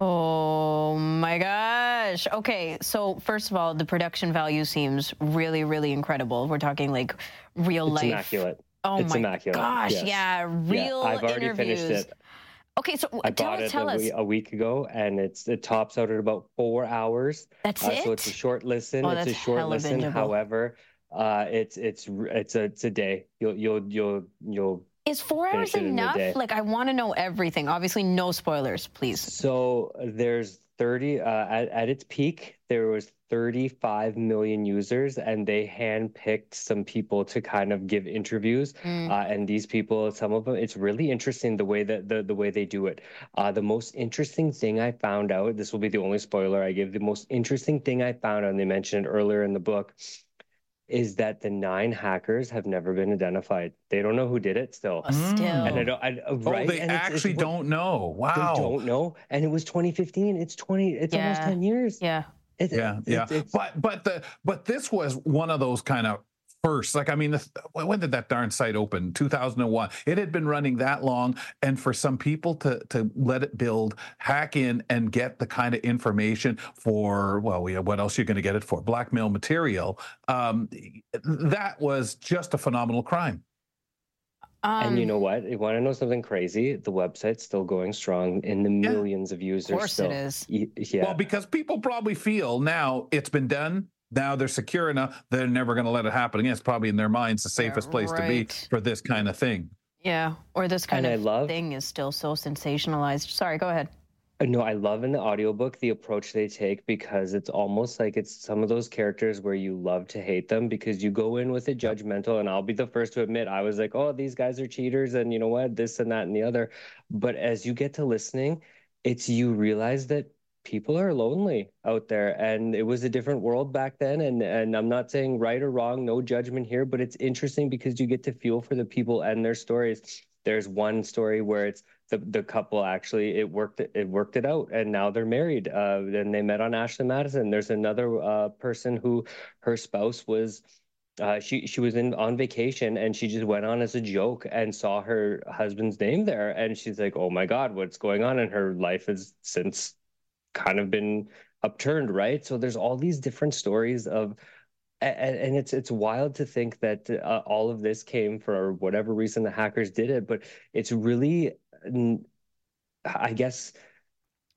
Oh my gosh. Okay, so first of all, the production value seems really, really incredible. We're talking like real it's life. immaculate Oh it's my immaculate gosh, yes. yeah, real i've already interviews. finished it Okay, so I tell bought us, it tell a, us. a week ago, and it's it tops out at about four hours. That's Uh, So it's a short listen. Oh, it's a short listen. bingeable. However, uh, it's it's it's a it's a day. You'll you'll you'll you'll Is four hours Finish it in a enough? Like, I want to know everything. Obviously, no spoilers, please. So there's 30 uh, at, at its peak there was 35 million users and they handpicked some people to kind of give interviews Mm. uh, and these people some of them it's really interesting the way that the, the way they do it uh, the most interesting thing i found out this will be the only spoiler i give the most interesting thing i found out and they mentioned it earlier in the book is that the nine hackers have never been identified they don't know who did it still Still. and i don't I, uh, Oh, right they And it's- it's actually don't know. Wow. they don't know and it was 2015 it's 20 it's almost 10 years Yeah. It's- yeah, yeah. it's- it's- but but the but this was one of those kind of first. Like I mean, the, when did that darn site open? Two thousand and one. It had been running that long, and for some people to to let it build, hack in, and get the kind of information for well, we, what else are you going to get it for? Blackmail material. Um, that was just a phenomenal crime. Um, and you know what? You want to know something crazy? The website's still going strong in the millions of users. Of course still. it is. Yeah. Well, because people probably feel now it's been done. Now they're secure enough. They're never going to let it happen again. It's probably in their minds the safest place to be for this kind of thing. Yeah. Or this kind And I of love- thing is still so sensationalized. Sorry, go ahead. Uh, No, I love in the audiobook the approach they take because it's almost like it's some of those characters where you love to hate them because you go in with a judgmental. And I'll be the first to admit, I was like, oh, these guys are cheaters and you know what, this and that and the other. But as you get to listening, it's you realize that people are lonely out there and it was a different world back then and and I'm not saying right or wrong no judgment here but it's interesting because you get to feel for the people and their stories. There's one story where it's the the couple actually it worked it worked it out and now they're married uh and they met on Ashley Madison. There's another uh person who her spouse was uh, she she was in on vacation and she just went on as a joke and saw her husband's name there and she's like oh my god what's going on and her life has since kind of been upturned right? So there's all these different stories of and, it's it's wild to think that uh, all of this came for whatever reason the hackers did it but it's really i guess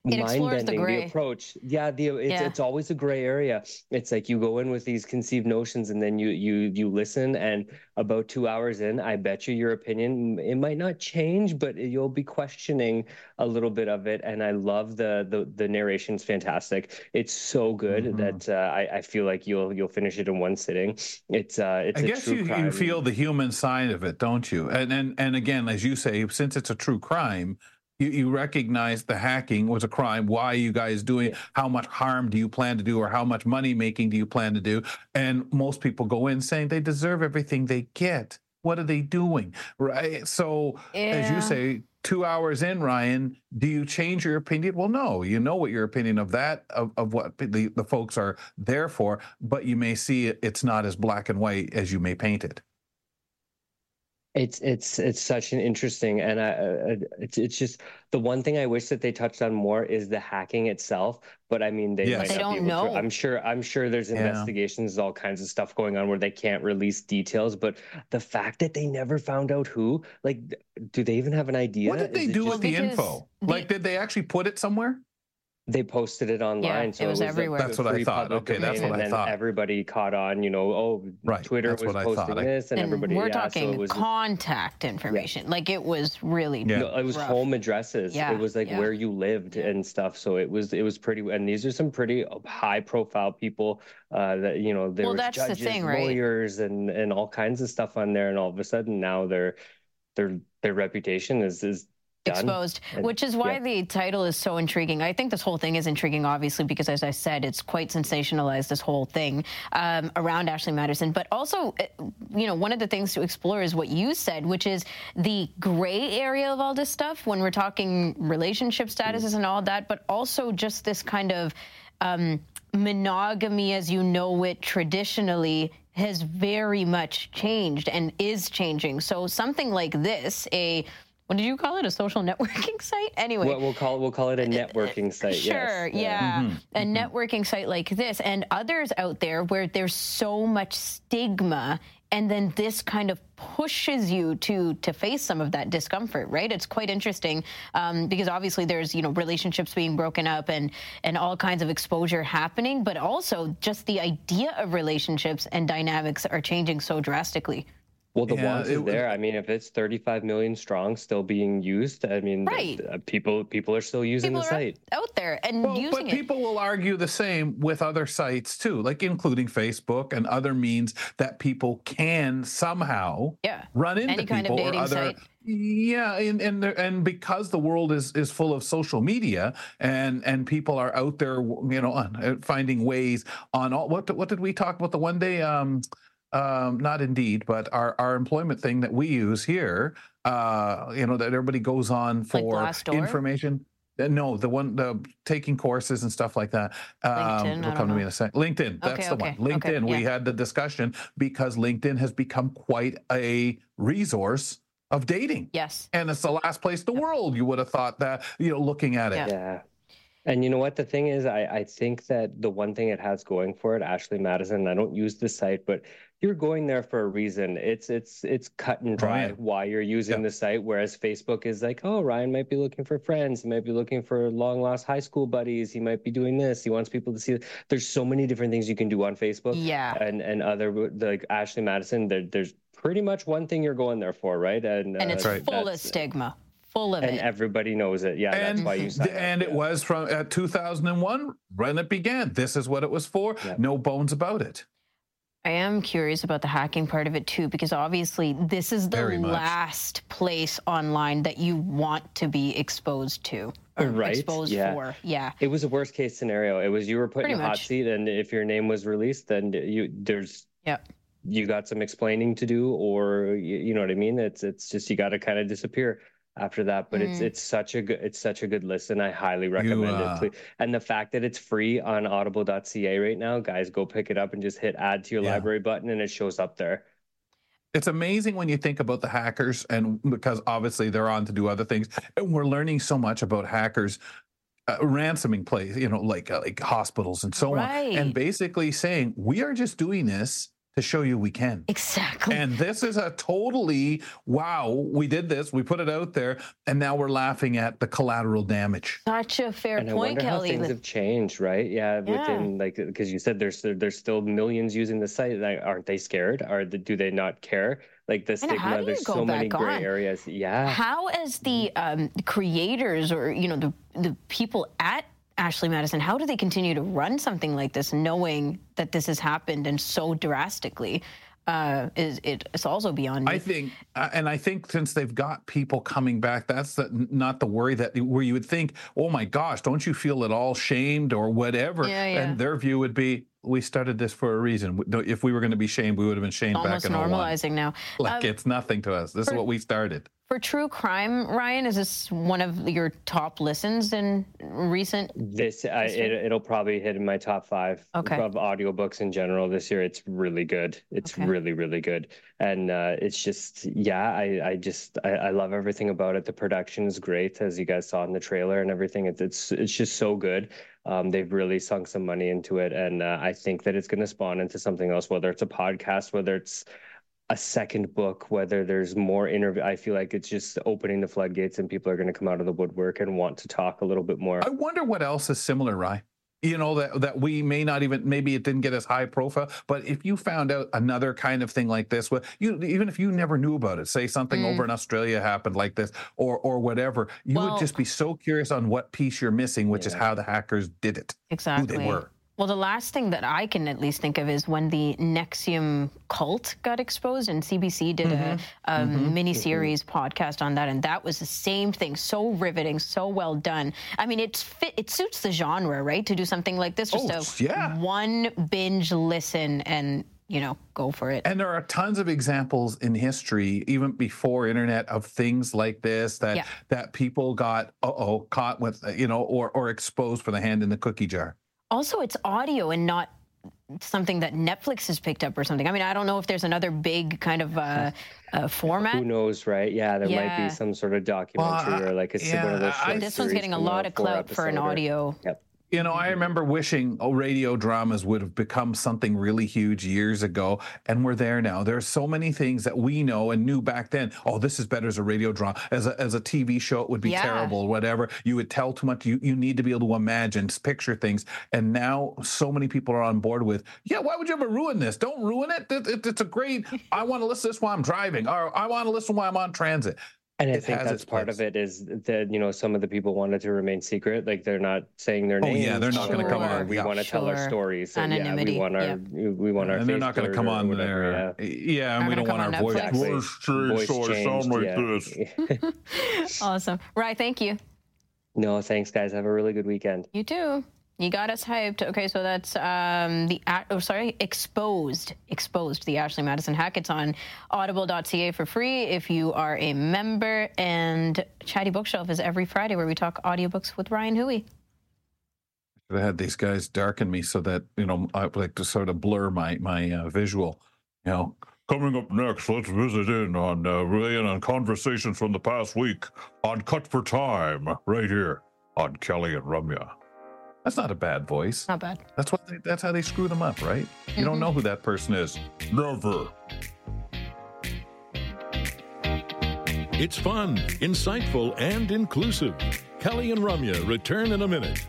It mind-bending the, gray. approach yeah the it's, Yeah. it's always a gray area it's like you go in with these conceived notions and then you you you listen and about two hours in i bet you your opinion it might not change but you'll be questioning a little bit of it and i love the the, the narration's fantastic it's so good Mhm. that uh, I, I feel like you'll you'll finish it in one sitting it's uh it's I a guess true you, crime. you feel the human side of it, don't you? And and and again, as you say, since it's a true crime, you, you recognize the hacking was a crime. Why are you guys doing? it? How much harm do you plan to do, or how much money making do you plan to do? And most people go in saying they deserve everything they get. What are they doing? Right. So as you say, two hours in, Ryan, do you change your opinion? Well, no, you know what your opinion of that, of, of what the, the folks are there for, but you may see it, it's not as black and white as you may paint it. It's it's it's such an interesting and I, uh, it's it's just the one thing I wish that they touched on more is the hacking itself. But I mean, they Yes. might They not don't able to. know. I'm sure I'm sure there's Yeah. investigations, all kinds of stuff going on where they can't release details. But the fact that they never found out who, like, do they even have an idea? What did they Is do with the because info? the- Like, did they actually put it somewhere? They posted it online, it so was it was everywhere. Like That's what I free thought. public Okay, that's what I and thought. then everybody caught on. You know, oh, Right, Twitter that's was posting thought. I- this, and, And everybody. we're yeah, so talking it was contact information. Like it was really. Yeah. No, it was rough. home addresses. Yeah, It was like yeah. where you lived and stuff. So it was it was pretty. And these are some pretty high profile people uh, that you know there Well, was that's the judges, thing, right? lawyers, and and all kinds of stuff on there. And all of a sudden now their their their reputation is is done. exposed, which is why yeah. the title is so intriguing. I think this whole thing is intriguing, obviously, because as I said, it's quite sensationalized, this whole thing um, around Ashley Madison. But also, uh, you know, one of the things to explore is what you said, which is the gray area of all this stuff when we're talking relationship statuses and all that, but also just this kind of um, monogamy as you know it traditionally has very much changed and is changing. So something like this, a what did you call it? A social networking site? Anyway. What we'll call we'll call it a networking site. Sure, yes. yeah. Mm-hmm. A networking site like this and others out there where there's so much stigma and then this kind of pushes you to to face some of that discomfort right it's quite interesting um, because obviously there's you know relationships being broken up and and all kinds of exposure happening but also just the idea of relationships and dynamics are changing so drastically Well, the Yeah, want it is was- there. I mean, if it's 35 million strong, still being used, I mean, Right. uh, people people are still using People the are site. out there and Well, using but it. people will argue the same with other sites too, like including Facebook and other means that people can somehow Yeah. run into Any kind of people dating or other. site. Yeah, and and there- and because the world is is full of social media and and people are out there, you know, on- uh, finding ways on all. What what did we talk about the one day? Um, um, not Indeed, but our our employment thing that we use here. Uh, you know that everybody goes on for Glassdoor? information. Uh, No, the one the taking courses and stuff like that. Um, LinkedIn, it'll come don't to me in a sec. LinkedIn, that's Okay, the okay, one. okay, LinkedIn. We had the discussion because LinkedIn has become quite a resource of dating. Yes. And it's the last place in the world you would have thought that, you know, looking at it. Yeah. And you know what? The thing is, I, I think that the one thing it has going for it, Ashley Madison, I don't use the site, but you're going there for a reason. It's it's it's cut and dry yeah. why you're using the site. Whereas Facebook is like, oh, Ryan might be looking for friends. He might be looking for long lost high school buddies. He might be doing this. He wants people to see. There's so many different things you can do on Facebook. Yeah. And and other like Ashley Madison, there, there's pretty much one thing you're going there for, right? And and uh, it's full of that's- stigma. Full of and it. everybody knows it. Yeah, that's And, why you sign th- and it was from uh, 2001 when it began. This is what it was for. No bones about it. I am curious about the hacking part of it too, because obviously this is the Very much. last place online that you want to be exposed to or right? exposed yeah. for. Yeah. It was a worst case scenario. It was you were put Pretty in a hot seat, and if your name was released, then you there's yeah you got some explaining to do, or you, you know what I mean. It's it's just you got to kind of disappear after that. But it's Mm. it's such a good it's such a good listen. I highly recommend uh, it. Please. And the fact that it's free on Audible.ca right now, guys, go pick it up and just hit add to your Yeah. library button, and it shows up there. It's amazing when you think about the hackers, and because obviously they're on to do other things, and we're learning so much about hackers. Uh, ransoming place, you know, like uh, like hospitals and so on, and basically saying we are just doing this to show you we can. Exactly. And this is a totally wow. We did this. We put it out there, and now we're laughing at the collateral damage. Such a fair and I point, wonder how Kelly. things have changed, right? Yeah, Yeah. within like because you said there's there's still millions using the site. Like, aren't they scared? Are the, do they not care? Like the I how stigma. do you There's go so many gray on? areas. Yeah. How, as the um, creators or you know the the people at Ashley Madison, how do they continue to run something like this, knowing that this has happened and so drastically? Uh, is it? It's also beyond me. I think, uh, and I think since they've got people coming back, that's the, not the worry that where you would think, oh my gosh, don't you feel at all shamed or whatever? Yeah, yeah. And their view would be, we started this for a reason. If we were going to be shamed, we would have been shamed almost back in 01. normalizing now. Like Um, it's nothing to us. This is what we started. For true crime, Ryan, is this one of your top listens in recent? This year? it, it'll probably hit in my top five Okay. of audiobooks in general this year. It's really good. It's Okay. really really good, and uh, it's just yeah. I I just I, I love everything about it. The production is great, as you guys saw in the trailer and everything. It's it's it's just so good. Um, they've really sunk some money into it, and uh, I think that it's going to spawn into something else. Whether it's a podcast, whether it's a second book, whether there's more interview. I feel like it's just opening the floodgates, and people are going to come out of the woodwork and want to talk a little bit more. I wonder what else is similar, Rye. You know that that we may not even maybe it didn't get as high profile, but if you found out another kind of thing like this, well, you even if you never knew about it, say something Mm. over in Australia happened like this, or or whatever, you Well- would just be so curious on what piece you're missing, which is how the hackers did it, Exactly. who they were. Well, the last thing that I can at least think of is when the NXIVM cult got exposed, and CBC did Mm-hmm. a um, Mhm. mini series podcast on that, and that was the same thing. So riveting, so well done. I mean, it's fit. It suits the genre, right? To do something like this, just Oh, a yeah. one binge listen, and you know, go for it. And there are tons of examples in history, even before internet, of things like this that Yeah. that people got uh oh caught with, you know, or or exposed for the hand in the cookie jar. Also, it's audio and not something that Netflix has picked up or something. I mean, I don't know if there's another big kind of uh, uh, format. Who knows, right? Yeah, there might be some sort of documentary Well, I- or like a, one yeah, of those. I- This one's getting a lot of clout for an episoder. audio. Yep. You know, I remember wishing oh, radio dramas would have become something really huge years ago, and we're there now. There are so many things that we know and knew back then. Oh, this is better as a radio drama. As a, as a TV show, it would be Yeah. terrible, whatever. You would tell too much. You, you need to be able to imagine, picture things. And now so many people are on board with, yeah, why would you ever ruin this? Don't ruin it. It- it- it's a great, I want to listen to this while I'm driving, or I want to listen while I'm on transit. And I It think that's its part of it is that you know some of the people wanted to remain secret, like they're not saying their Oh, names. yeah, they're not gonna come on, We yeah. want to tell our stories. So, yeah, we want our we want our. and they're not going to come or on whatever, there. Yeah, and Not we gonna don't want our on voice. Netflix. Voice changed, yeah. awesome. Right. Thank you. No, thanks, guys. Have a really good weekend. You too. You got us hyped. Okay, so that's um, the a- oh sorry, exposed, exposed the Ashley Madison hack. It's on Audible.ca for free if you are a member. And Chatty Bookshelf is every Friday where we talk audiobooks with Ryan Hooey. I had these guys darken me so that you know I like to sort of blur my my uh, visual. You know, Coming up next, let's visit in on uh, weigh in on conversations from the past week on Cut for Time, right here on Kelly and Ramya. That's not a bad voice. Not bad. That's what they, that's how they screw them up, right? You don't mm-hmm. know who that person is. Never. It's fun, insightful, and inclusive. Kelly and Ramya return in a minute.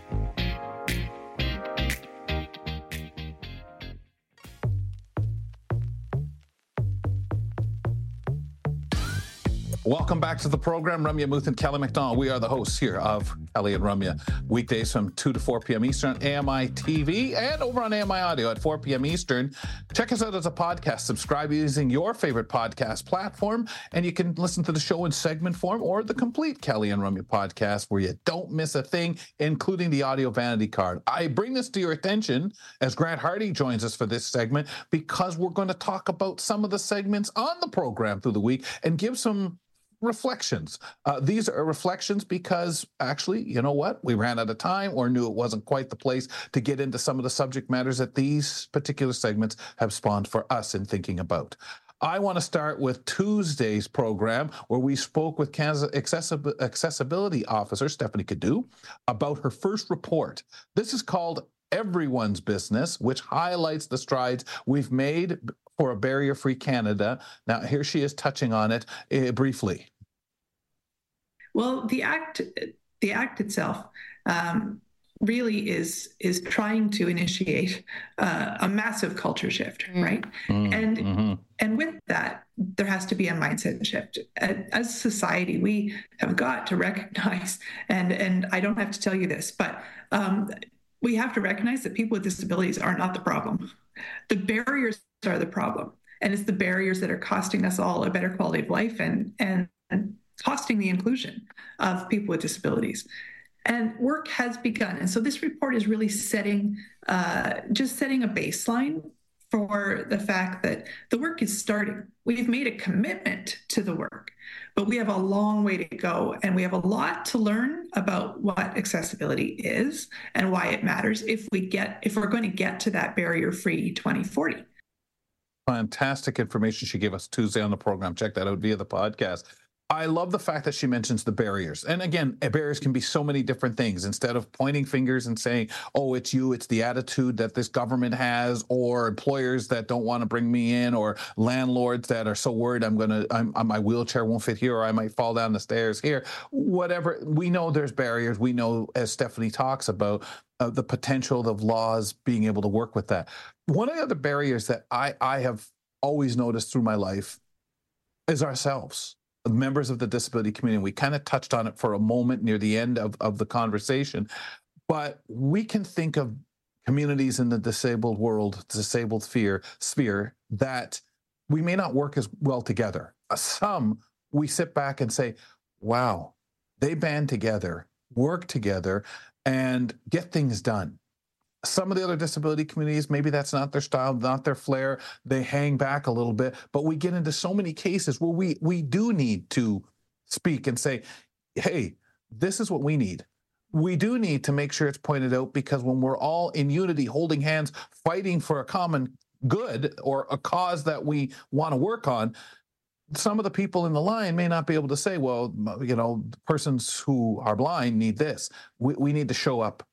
Welcome back to the program, Ramya Muth and Kelly McDonald. We are the hosts here of Kelly and Ramya, weekdays from 2 to 4 p.m. Eastern on AMI TV and over on AMI Audio at 4 p.m. Eastern. Check us out as a podcast. Subscribe using your favorite podcast platform, and you can listen to the show in segment form or the complete Kelly and Ramya podcast where you don't miss a thing, including the audio vanity card. I bring this to your attention as Grant Hardy joins us for this segment because we're going to talk about some of the segments on the program through the week and give some reflections. Uh, these are reflections because actually, you know what? We ran out of time or knew it wasn't quite the place to get into some of the subject matters that these particular segments have spawned for us in thinking about. I want to start with Tuesday's program where we spoke with Canada's accessib- accessibility officer, Stephanie Cadieux, about her first report. This is called Everyone's Business, which highlights the strides we've made for a barrier free Canada. Now, here she is touching on it uh, briefly. Well, the act, the act itself, um, really is is trying to initiate uh, a massive culture shift, right? And and with that, there has to be a mindset shift. As a society, we have got to recognize, and and I don't have to tell you this, but um, we have to recognize that people with disabilities are not the problem. The barriers are the problem, and it's the barriers that are costing us all a better quality of life and and, and costing the inclusion of people with disabilities. And work has begun, and so this report is really setting uh, just setting a baseline for the fact that the work is starting. We've made a commitment to the work, but we have a long way to go. And we have a lot to learn about what accessibility is and why it matters if we get if we're going to get to that barrier free 2040. Fantastic information she gave us Tuesday on the program. Check that out via the podcast. I love the fact that she mentions the barriers. And again, uh, barriers can be so many different things. Instead of pointing fingers and saying, oh, it's you, it's the attitude that this government has, or employers that don't want to bring me in, or landlords that are so worried I'm going to, I'm- my wheelchair won't fit here, or I might fall down the stairs here. Whatever. We know there's barriers. We know, as Stephanie talks about, uh, the potential of laws being able to work with that. One of the other barriers that I, I have always noticed through my life is ourselves members of the disability community. We kind of touched on it for a moment near the end of, of the conversation, but we can think of communities in the disabled world, disabled sphere, sphere that we may not work as well together. Some we sit back and say, wow, they band together, work together, and get things done some of the other disability communities, maybe that's not their style, not their flair. They hang back a little bit. But we get into so many cases where we we do need to speak and say, hey, this is what we need. We do need to make sure it's pointed out because when we're all in unity, holding hands, fighting for a common good or a cause that we want to work on, some of the people in the line may not be able to say, well, you know, persons who are blind need this. We, we need to show up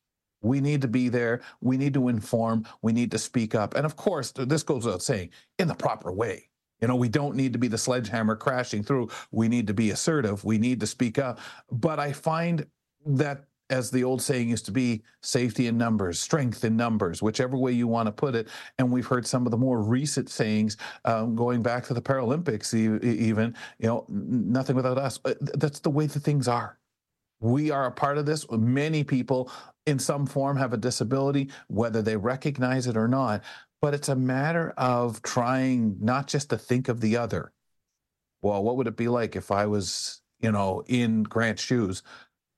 We need to be there. We need to inform. We need to speak up. And of course, this goes without saying, in the proper way. You know, we don't need to be the sledgehammer crashing through. We need to be assertive. We need to speak up. But I find that, as the old saying used to be, safety in numbers, strength in numbers, whichever way you want to put it. And we've heard some of the more recent sayings um, going back to the Paralympics, even, you know, nothing without us. Uh, that's the way the things are. We are a part of this. Many people in some form have a disability, whether they recognize it or not but it's a matter of trying not just to think of the other. Well, what would it be like if I was, you know, in Grant's shoes?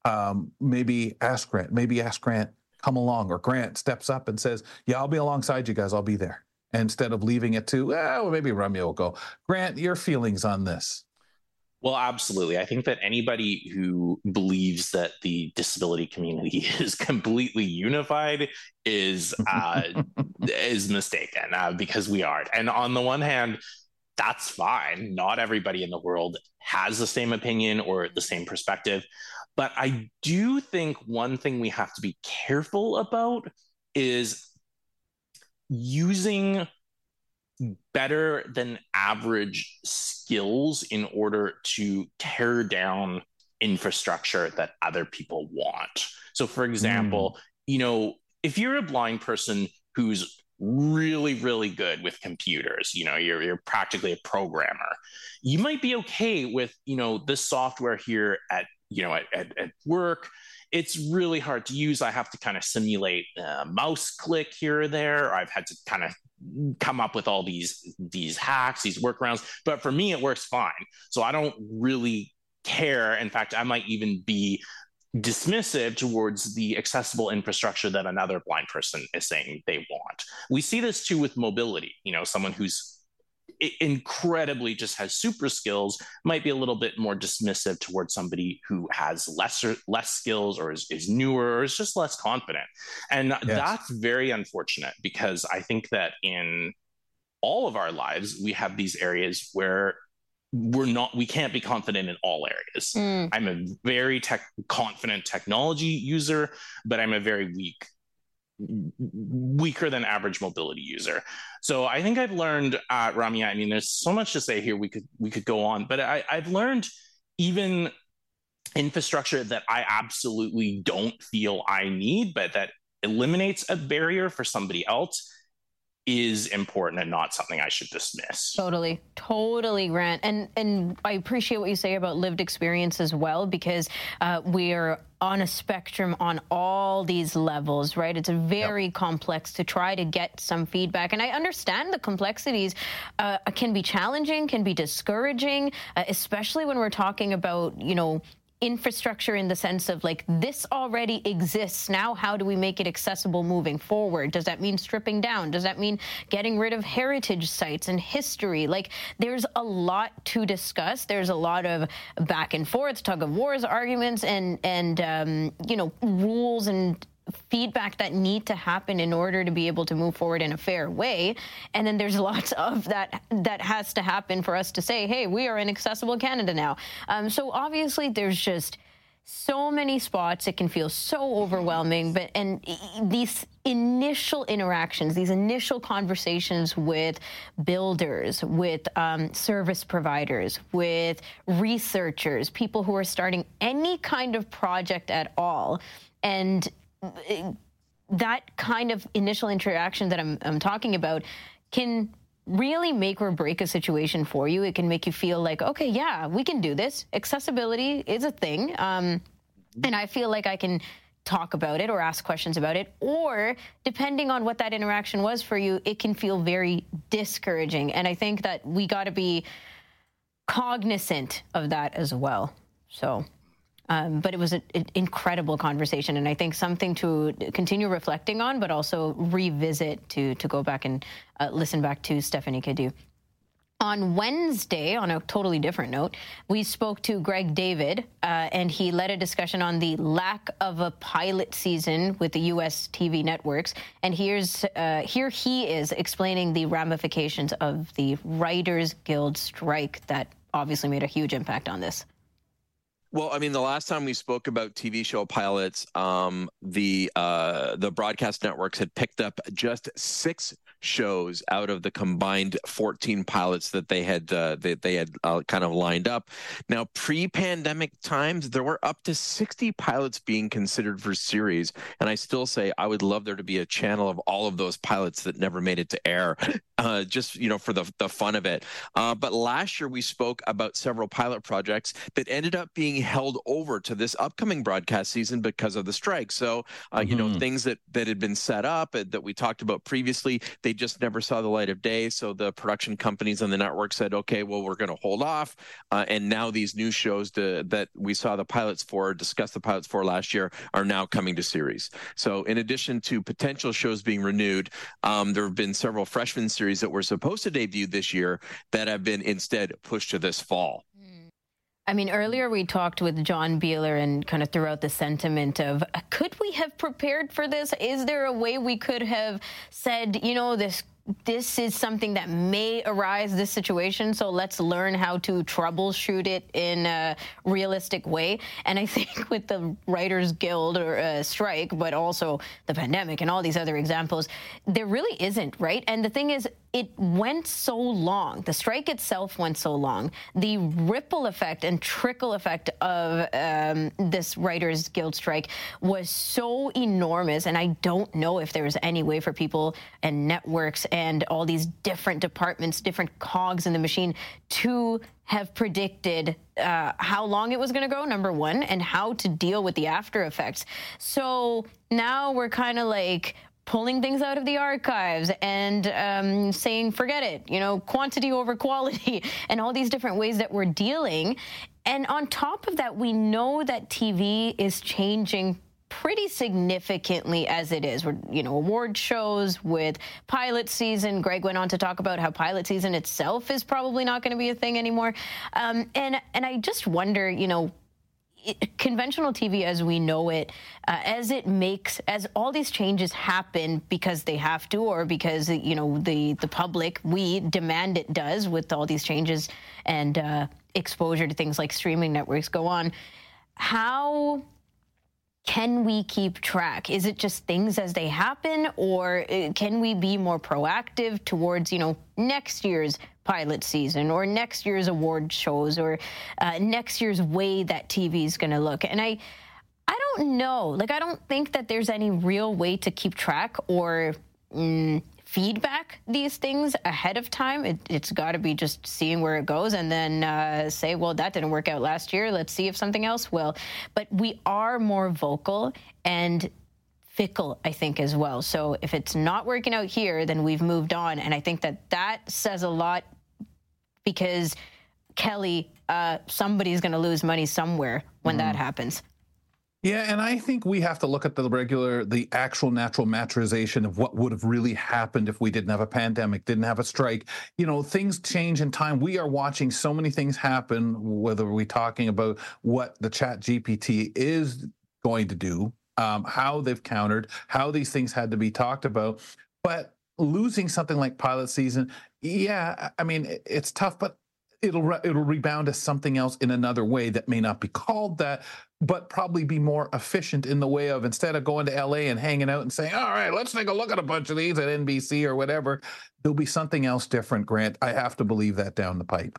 Um, maybe ask Grant, maybe ask Grant, come along, or Grant steps up and says, Yeah, I'll be alongside you guys, I'll be there. Instead of leaving it to, well, maybe Ramya will go. Grant, your feelings on this? Well, absolutely. I think that anybody who believes that the disability community is completely unified is uh, is mistaken uh, because we aren't. And on the one hand, that's fine. Not everybody in the world has the same opinion or the same perspective. But I do think one thing we have to be careful about is using better than average skills in order to tear down infrastructure that other people want. So, for example, mm. you know, if you're a blind person who's really really good with computers you know you're, you're practically a programmer you might be okay with you know this software here at you know at, at, at work it's really hard to use i have to kind of simulate a mouse click here or there i've had to kind of come up with all these these hacks, these workarounds. But for me, it works fine. So I don't really care. In fact, I might even be dismissive towards the accessible infrastructure that another blind person is saying they want. We see this too with mobility. You know, someone who's incredibly just has super skills might be a little bit more dismissive towards somebody who has lesser less skills or is, is newer or is just less confident and yes. that's very unfortunate because i think that in all of our lives we have these areas where we're not we can't be confident in all areas mm. i'm a very tech confident technology user but i'm a very weak weaker than average mobility user. So I think I've learned, uh, Ramya. I mean, there's so much to say here. We could we could go on, but I, I've learned even infrastructure that I absolutely don't feel I need, but that eliminates a barrier for somebody else is important and not something I should dismiss. Totally, totally, Grant. And and I appreciate what you say about lived experience as well, because uh, we are on a spectrum on all these levels, right? It's very yep. complex to try to get some feedback. And I understand the complexities uh, can be challenging, can be discouraging, uh, especially when we're talking about, you know, infrastructure in the sense of like this already exists. Now how do we make it accessible moving forward? Does that mean stripping down? Does that mean getting rid of heritage sites and history? Like there's a lot to discuss. There's a lot of back and forth tug of wars arguments and and um, you know rules and feedback that need to happen in order to be able to move forward in a fair way. And then there's lots of that that has to happen for us to say hey we are in accessible canada now. Um, so obviously there's just so many spots. It can feel so overwhelming but and these initial interactions these initial conversations with builders with um, service providers with researchers people who are starting any kind of project at all and that kind of initial interaction that I'm, I'm talking about can really make or break a situation for you. It can make you feel like, okay, yeah, we can do this. Accessibility is a thing. Um, and I feel like I can talk about it or ask questions about it. Or depending on what that interaction was for you, it can feel very discouraging. And I think that we got to be cognizant of that as well. So. Um, but it was an incredible conversation, and I think something to continue reflecting on, but also revisit to to go back and uh, listen back to Stephanie Cadieux. On Wednesday, on a totally different note, we spoke to Greg David, uh, and he led a discussion on the lack of a pilot season with the U.S. TV networks. And here's uh, here he is explaining the ramifications of the Writers Guild strike that obviously made a huge impact on this. Well, I mean, the last time we spoke about TV show pilots, um, the uh, the broadcast networks had picked up just six shows out of the combined 14 pilots that they had uh, that they had uh, kind of lined up. Now, pre-pandemic times, there were up to 60 pilots being considered for series, and I still say I would love there to be a channel of all of those pilots that never made it to air, uh, just you know for the the fun of it. Uh, but last year we spoke about several pilot projects that ended up being held over to this upcoming broadcast season because of the strike. So mm-hmm. you know mm-hmm. things that that had been set up uh, that we talked about previously, they just never saw the light of day. So the production companies and the network said, okay, well we're going to hold off. Uh, and now these new shows to, that we saw the pilots for, discussed the pilots for last year, are now coming to series. So in addition to potential shows being renewed, um, there have been several freshman series that were supposed to debut this year that have been instead pushed to this fall. I mean, earlier we talked with John Biehler and kind of threw out the sentiment of could we have prepared for this? Is there a way we could have said, you know, this this is something that may arise this situation so let's learn how to troubleshoot it in a realistic way and i think with the writers guild or uh, strike but also the pandemic and all these other examples there really isn't right and the thing is it went so long. The strike itself went so long. The ripple effect and trickle effect of um, this Writers Guild strike was so enormous. And I don't know if there was any way for people and networks and all these different departments, different cogs in the machine to have predicted uh, how long it was going to go, number one, and how to deal with the after effects. So now we're kind of like, pulling things out of the archives and um, saying, forget it, you know, quantity over quality, and all these different ways that we're dealing. And on top of that, we know that TV is changing pretty significantly as it is. We're, you know, award shows with pilot season. Greg went on to talk about how pilot season itself is probably not going to be a thing anymore. Um, and and I just wonder, you know, conventional TV as we know it, uh, as it makes, as all these changes happen because they have to, or because you know the the public, we demand it does with all these changes and uh, exposure to things like streaming networks go on. How can we keep track? Is it just things as they happen, or uh, can we be more proactive towards, you know, next year's pilot season or next year's award shows or uh, next year's way that TV is going to look? And I, I don't know. Like, I don't think that there's any real way to keep track or mm, feedback these things ahead of time. It, has got to be just seeing where it goes and then uh, say, well, that didn't work out last year. Let's see if something else will. But we are more vocal and fickle, I think, as well. So if it's not working out here, then we've moved on. And I think that that says a lot because Kelly, uh, somebody's going to lose money somewhere when mm. that happens. Yeah, and I think we have to look at the regular, the actual natural maturization of what would have really happened if we didn't have a pandemic, didn't have a strike. You know, things change in time. We are watching so many things happen, whether we're talking about what the ChatGPT is going to do, um, how they've countered, how these things had to be talked about. But losing something like pilot season, yeah, I mean, it's tough, but it'll re- it'll rebound as something else in another way that may not be called that but probably be more efficient in the way of instead of going to LA and hanging out and saying, all right, let's take a look at a bunch of these at NBC or whatever, there'll be something else different, Grant. I have to believe that down the pipe.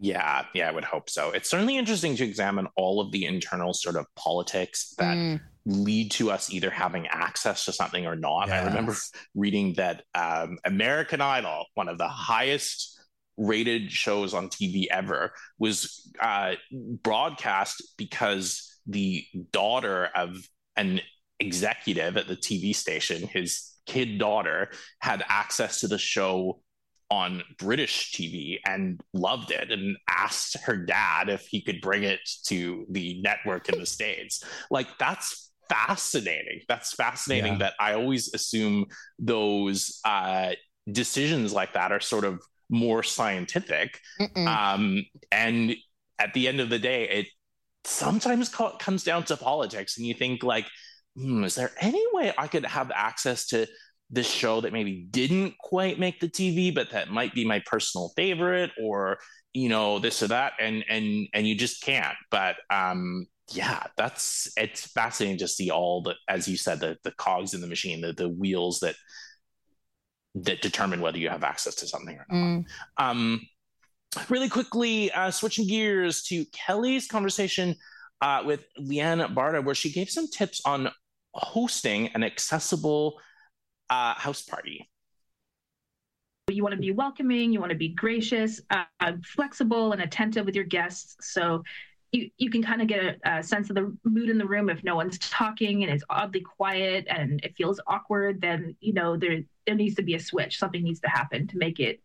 Yeah, yeah, I would hope so. It's certainly interesting to examine all of the internal sort of politics that mm. lead to us either having access to something or not. Yes. I remember reading that um, American Idol, one of the highest rated shows on TV ever was uh, broadcast because the daughter of an executive at the TV station, his kid daughter, had access to the show on British TV and loved it and asked her dad if he could bring it to the network in the States. Like, that's fascinating. That's fascinating yeah. that I always assume those uh, decisions like that are sort of more scientific. Um, and at the end of the day, it sometimes co- comes down to politics, and you think like, hmm, is there any way I could have access to this show that maybe didn't quite make the TV, but that might be my personal favorite, or you know this or that, and and and you just can't. But um, yeah, that's it's fascinating to see all the, as you said, the the cogs in the machine, the the wheels that that determine whether you have access to something or not. Mm. Um, really quickly, uh, switching gears to Kelly's conversation uh, with Leanne Barta, where she gave some tips on hosting an accessible uh, house party. You want to be welcoming, you want to be gracious, uh, flexible, and attentive with your guests. So you, you can kind of get a, a, sense of the mood in the room if no one's talking and it's oddly quiet and it feels awkward then you know there there needs to be a switch. Something needs to happen to make it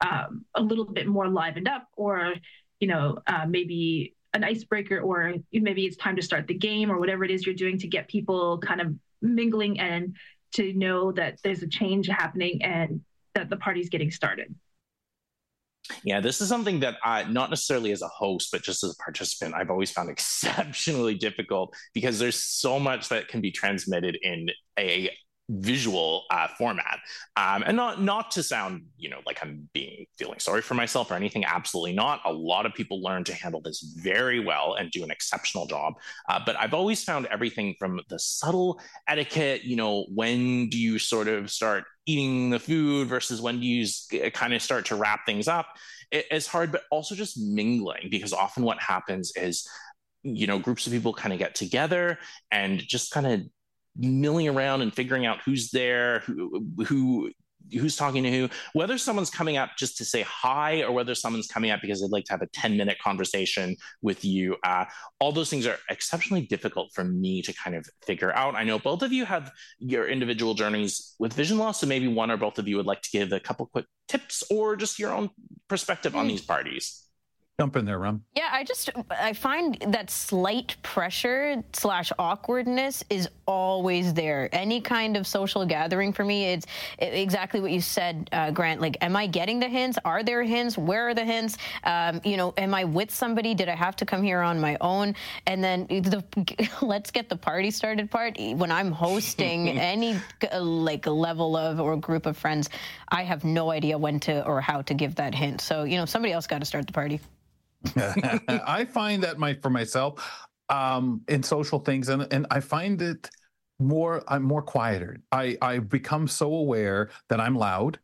um, a little bit more livened up or you know uh, maybe an icebreaker or maybe it's time to start the game or whatever it is you're doing to get people kind of mingling and to know that there's a change happening and that the party's getting started. Yeah, this is something that I, not necessarily as a host, but just as a participant, I've always found exceptionally difficult because there's so much that can be transmitted in a visual uh, format. Um, and not not to sound you know like i'm being feeling sorry for myself or anything absolutely not. A lot of people learn to handle this very well and do an exceptional job. Uh, but i've always found everything from the subtle etiquette you know when do you sort of start eating the food versus when do you kind of start to wrap things up it's hard but also just mingling because often what happens is you know groups of people kind of get together and just kind of milling around and figuring out who's there, who, who who's talking to who, whether someone's coming up just to say hi or whether someone's coming up because they'd like to have a 10 minute conversation with you. Uh, all those things are exceptionally difficult for me to kind of figure out. I know both of you have your individual journeys with vision loss, so maybe one or both of you would like to give a couple quick tips or just your own perspective on hmm. these parties. Jump in there, Rum. Yeah, I just I find that slight pressure slash awkwardness is always there. Any kind of social gathering for me, it's exactly what you said, uh, Grant. Like, am I getting the hints? Are there hints? Where are the hints? Um, you know, am I with somebody? Did I have to come here on my own? And then the let's get the party started part. When I'm hosting any like level of or group of friends, I have no idea when to or how to give that hint. So you know, somebody else got to start the party. I find that my for myself um, in social things, and and I find it more. I'm more quieter. I I become so aware that I'm loud,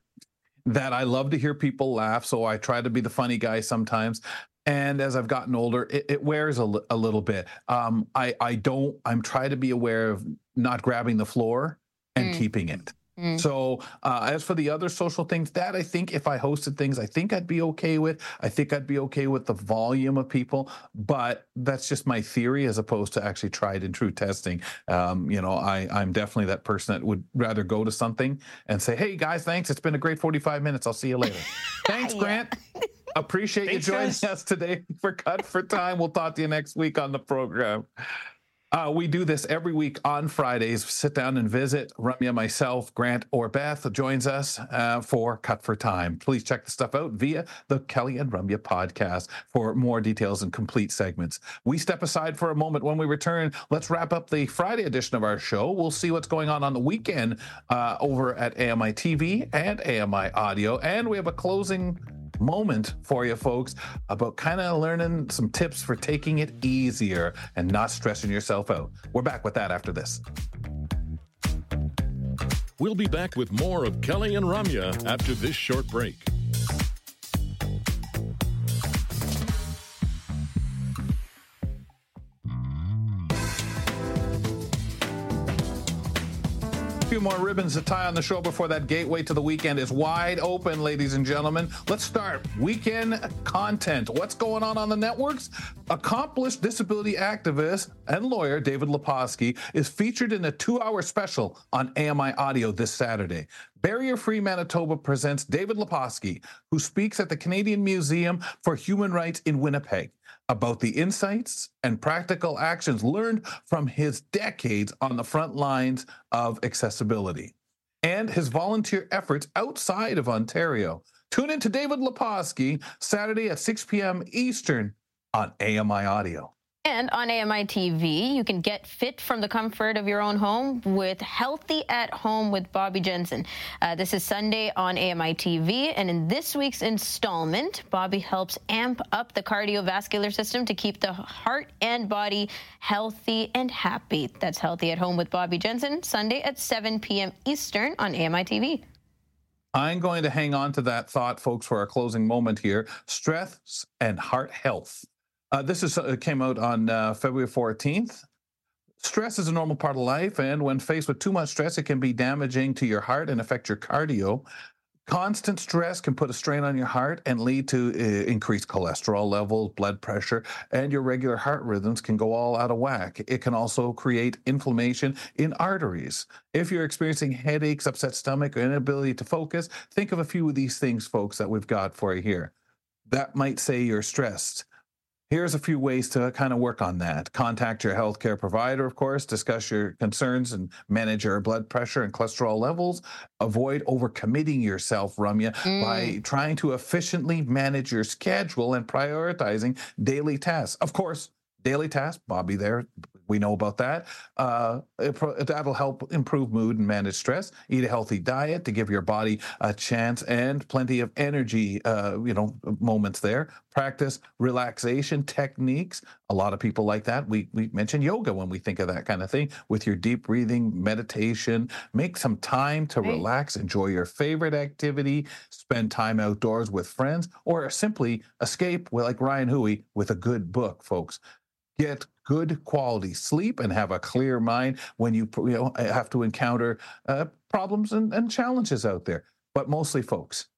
that I love to hear people laugh. So I try to be the funny guy sometimes. And as I've gotten older, it, it wears a, a little bit. Um, I I don't. I'm trying to be aware of not grabbing the floor and mm. keeping it. Mm. So, uh, as for the other social things, that I think if I hosted things, I think I'd be okay with. I think I'd be okay with the volume of people, but that's just my theory as opposed to actually tried and true testing. Um, you know, I, I'm definitely that person that would rather go to something and say, hey guys, thanks. It's been a great 45 minutes. I'll see you later. thanks, Grant. Appreciate Thanks, you joining guys. us today for Cut for Time. We'll talk to you next week on the program. Uh, we do this every week on Fridays. Sit down and visit. Ramya, myself, Grant, or Beth joins us uh, for Cut for Time. Please check the stuff out via the Kelly and Ramya podcast for more details and complete segments. We step aside for a moment when we return. Let's wrap up the Friday edition of our show. We'll see what's going on on the weekend uh, over at AMI TV and AMI Audio. And we have a closing moment for you folks about kind of learning some tips for taking it easier and not stressing yourself out. We're back with that after this. We'll be back with more of Kelly and Ramya after this short break. Few more ribbons to tie on the show before that gateway to the weekend is wide open, ladies and gentlemen. Let's start. Weekend content. What's going on on the networks? Accomplished disability activist and lawyer David Lepofsky is featured in a two hour special on AMI Audio this Saturday. Barrier Free Manitoba presents David Lepofsky, who speaks at the Canadian Museum for Human Rights in Winnipeg about the insights and practical actions learned from his decades on the front lines of accessibility and his volunteer efforts outside of Ontario. Tune in to David Lepofsky Saturday at 6 p.m. Eastern on AMI Audio. And on AMI TV, you can get fit from the comfort of your own home with Healthy at Home with Bobby Jensen. Uh, this is Sunday on AMI TV. And in this week's installment, Bobby helps amp up the cardiovascular system to keep the heart and body healthy and happy. That's Healthy at Home with Bobby Jensen, Sunday at 7 p.m. Eastern on AMI TV. I'm going to hang on to that thought, folks, for our closing moment here. Stress and heart health. Uh, this is uh, came out on uh, February 14th. Stress is a normal part of life, and when faced with too much stress, it can be damaging to your heart and affect your cardio. Constant stress can put a strain on your heart and lead to uh, increased cholesterol levels, blood pressure, and your regular heart rhythms can go all out of whack. It can also create inflammation in arteries. If you're experiencing headaches, upset stomach, or inability to focus, think of a few of these things, folks, that we've got for you here. That might say you're stressed. Here's a few ways to kind of work on that. Contact your healthcare provider, of course, discuss your concerns and manage your blood pressure and cholesterol levels. Avoid overcommitting yourself, Ramya, mm. by trying to efficiently manage your schedule and prioritizing daily tasks. Of course, daily tasks, Bobby there, we know about that. Uh, that'll help improve mood and manage stress. Eat a healthy diet to give your body a chance and plenty of energy, uh, you know, moments there. Practice relaxation techniques. A lot of people like that. We we mention yoga when we think of that kind of thing. With your deep breathing, meditation, make some time to right. relax. Enjoy your favorite activity. Spend time outdoors with friends, or simply escape, like Ryan Hooey, with a good book, folks get good quality sleep and have a clear mind when you, you know, have to encounter uh, problems and, and challenges out there. But mostly, folks,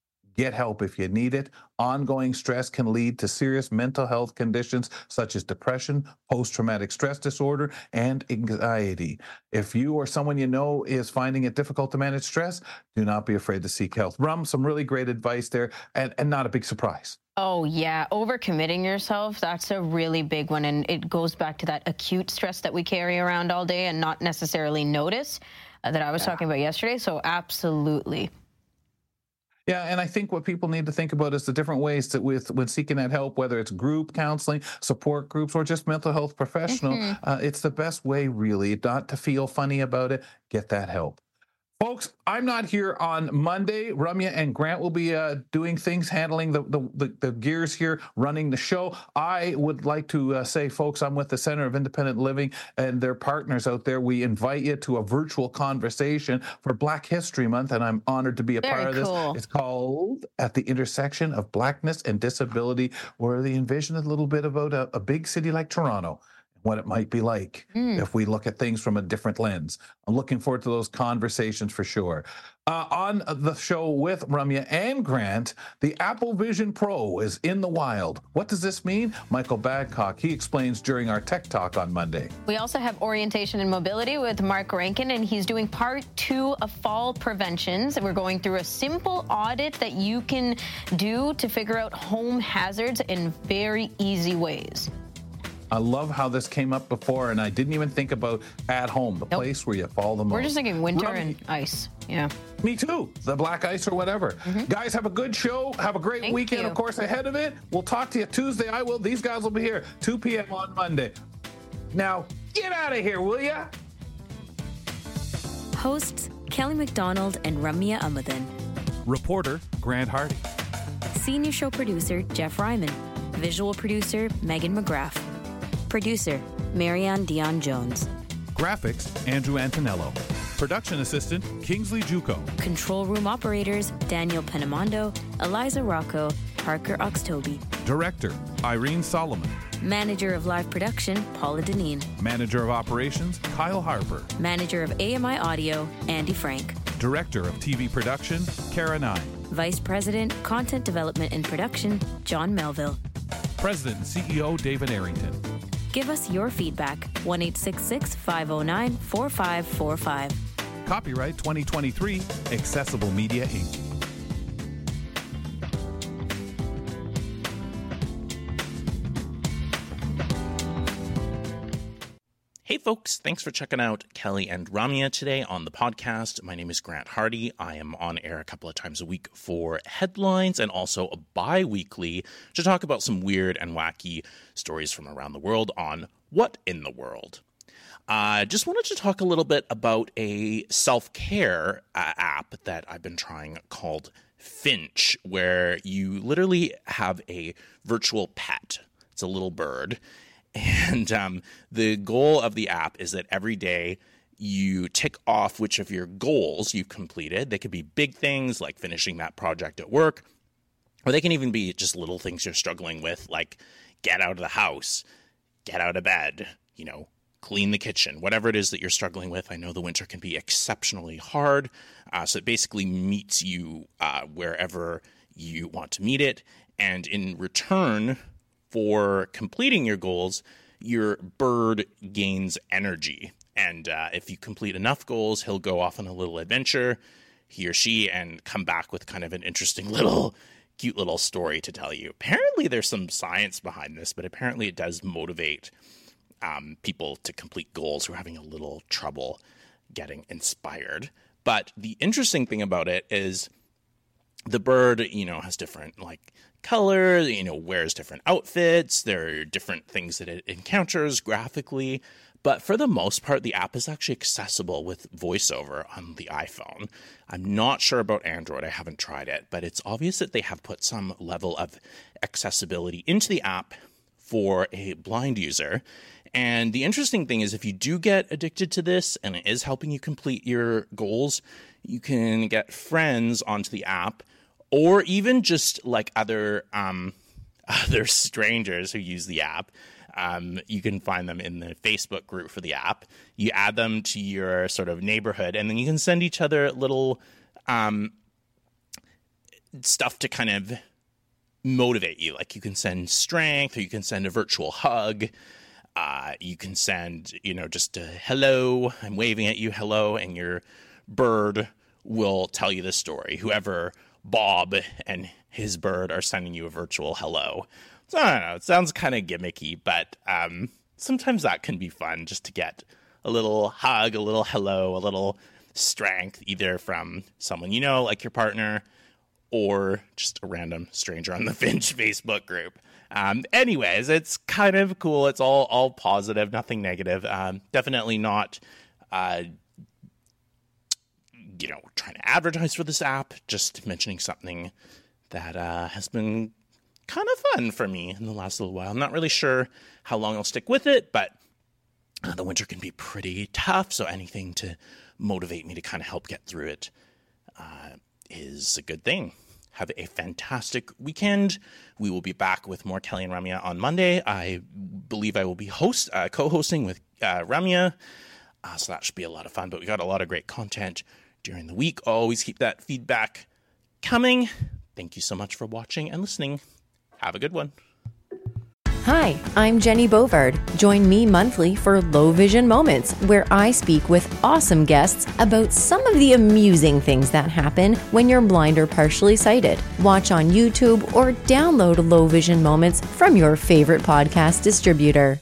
get help if you need it. Ongoing stress can lead to serious mental health conditions such as depression, post traumatic stress disorder, and anxiety. If you or someone you know is finding it difficult to manage stress, do not be afraid to seek help. Rum, some really great advice there, and, and not a big surprise. Oh, yeah. Overcommitting yourself, that's a really big one. And it goes back to that acute stress that we carry around all day and not necessarily notice uh, that I was yeah. talking about yesterday. So, absolutely. Yeah, and I think what people need to think about is the different ways that with when seeking that help, whether it's group counseling, support groups, or just mental health professional, mm-hmm. uh, it's the best way really not to feel funny about it. Get that help. Folks, I'm not here on Monday. Ramya and Grant will be uh, doing things, handling the, the, the, gears here, running the show. I would like to uh, say, folks, I'm with the Center of Independent Living and their partners out there. We invite you to a virtual conversation for Black History Month, and I'm honored to be a Very part of this. Cool. It's called At the Intersection of Blackness and Disability, where they envision a little bit about a, a big city like Toronto what it might be like mm. if we look at things from a different lens. I'm looking forward to those conversations for sure. Uh, on the show with Ramya and Grant, the Apple Vision Pro is in the wild. What does this mean? Michael Badcock, he explains during our Tech Talk on Monday. We also have orientation and mobility with Mark Rankin, and he's doing part two of fall preventions. We're going through a simple audit that you can do to figure out home hazards in very easy ways. I love how this came up before, and I didn't even think about at home, the nope. place where you fall the most. We're just thinking winter and ice. Yeah. Me too. The black ice or whatever. Mm-hmm. Guys, have a good show. Have a great Thank weekend, you. of course, ahead of it. We'll talk to you Tuesday. I will. These guys will be here 2 p.m. on Monday. Now, get out of here, will ya? Hosts Kelly McDonald and Ramya Amuthan. Reporter Grant Hardy. Senior show producer Jeff Ryman. Visual producer Megan McGrath. Producer, Marianne Dion Jones. Graphics, Andrew Antonello. Production assistant, Kingsley Juco. Control room operators, Daniel Penamondo, Eliza Rocco, Parker Oxtoby. Director, Irene Solomon. Manager of live production, Paula Deneen. Manager of operations, Kyle Harper. Manager of AMI Audio, Andy Frank. Director of TV production, Kara Nine. Vice President, Content Development and Production, John Melville. President and CEO, David Arrington. Give us your feedback. 1 509 4545. Copyright 2023, Accessible Media Inc. folks, thanks for checking out Kelly and Ramya today on the podcast. My name is Grant Hardy. I am on air a couple of times a week for headlines and also a bi weekly to talk about some weird and wacky stories from around the world on What in the World. I uh, just wanted to talk a little bit about a self care uh, app that I've been trying called Finch, where you literally have a virtual pet. It's a little bird and um, the goal of the app is that every day you tick off which of your goals you've completed. They could be big things like finishing that project at work, or they can even be just little things you're struggling with, like get out of the house, get out of bed, you know, clean the kitchen, whatever it is that you're struggling with. I know the winter can be exceptionally hard. Uh, so it basically meets you uh, wherever you want to meet it. And in return for completing your goals, your bird gains energy. And uh, if you complete enough goals, he'll go off on a little adventure, he or she, and come back with kind of an interesting little, cute little story to tell you. Apparently, there's some science behind this, but apparently, it does motivate um, people to complete goals who are having a little trouble getting inspired. But the interesting thing about it is the bird, you know, has different like color, you know, wears different outfits. There are different things that it encounters graphically. But for the most part, the app is actually accessible with voiceover on the iPhone. I'm not sure about Android, I haven't tried it, but it's obvious that they have put some level of accessibility into the app for a blind user. And the interesting thing is, if you do get addicted to this and it is helping you complete your goals, you can get friends onto the app or even just like other um, other strangers who use the app. Um, you can find them in the Facebook group for the app. You add them to your sort of neighborhood, and then you can send each other little um, stuff to kind of motivate you. Like you can send strength, or you can send a virtual hug. Uh, you can send, you know, just a hello. I'm waving at you, hello, and your bird will tell you the story. Whoever Bob and his bird are sending you a virtual hello. So I don't know. It sounds kind of gimmicky, but um, sometimes that can be fun just to get a little hug, a little hello, a little strength, either from someone you know, like your partner, or just a random stranger on the Finch Facebook group. Um, anyways, it's kind of cool. It's all all positive, nothing negative. Um, definitely not uh, you know, trying to advertise for this app, just mentioning something that uh, has been kind of fun for me in the last little while. I'm not really sure how long I'll stick with it, but uh, the winter can be pretty tough. So anything to motivate me to kind of help get through it uh, is a good thing. Have a fantastic weekend. We will be back with more Kelly and Ramya on Monday. I believe I will be host uh, co-hosting with uh, Ramya, uh, so that should be a lot of fun. But we got a lot of great content during the week. Always keep that feedback coming. Thank you so much for watching and listening. Have a good one. Hi, I'm Jenny Bovard. Join me monthly for Low Vision Moments, where I speak with awesome guests about some of the amusing things that happen when you're blind or partially sighted. Watch on YouTube or download Low Vision Moments from your favorite podcast distributor.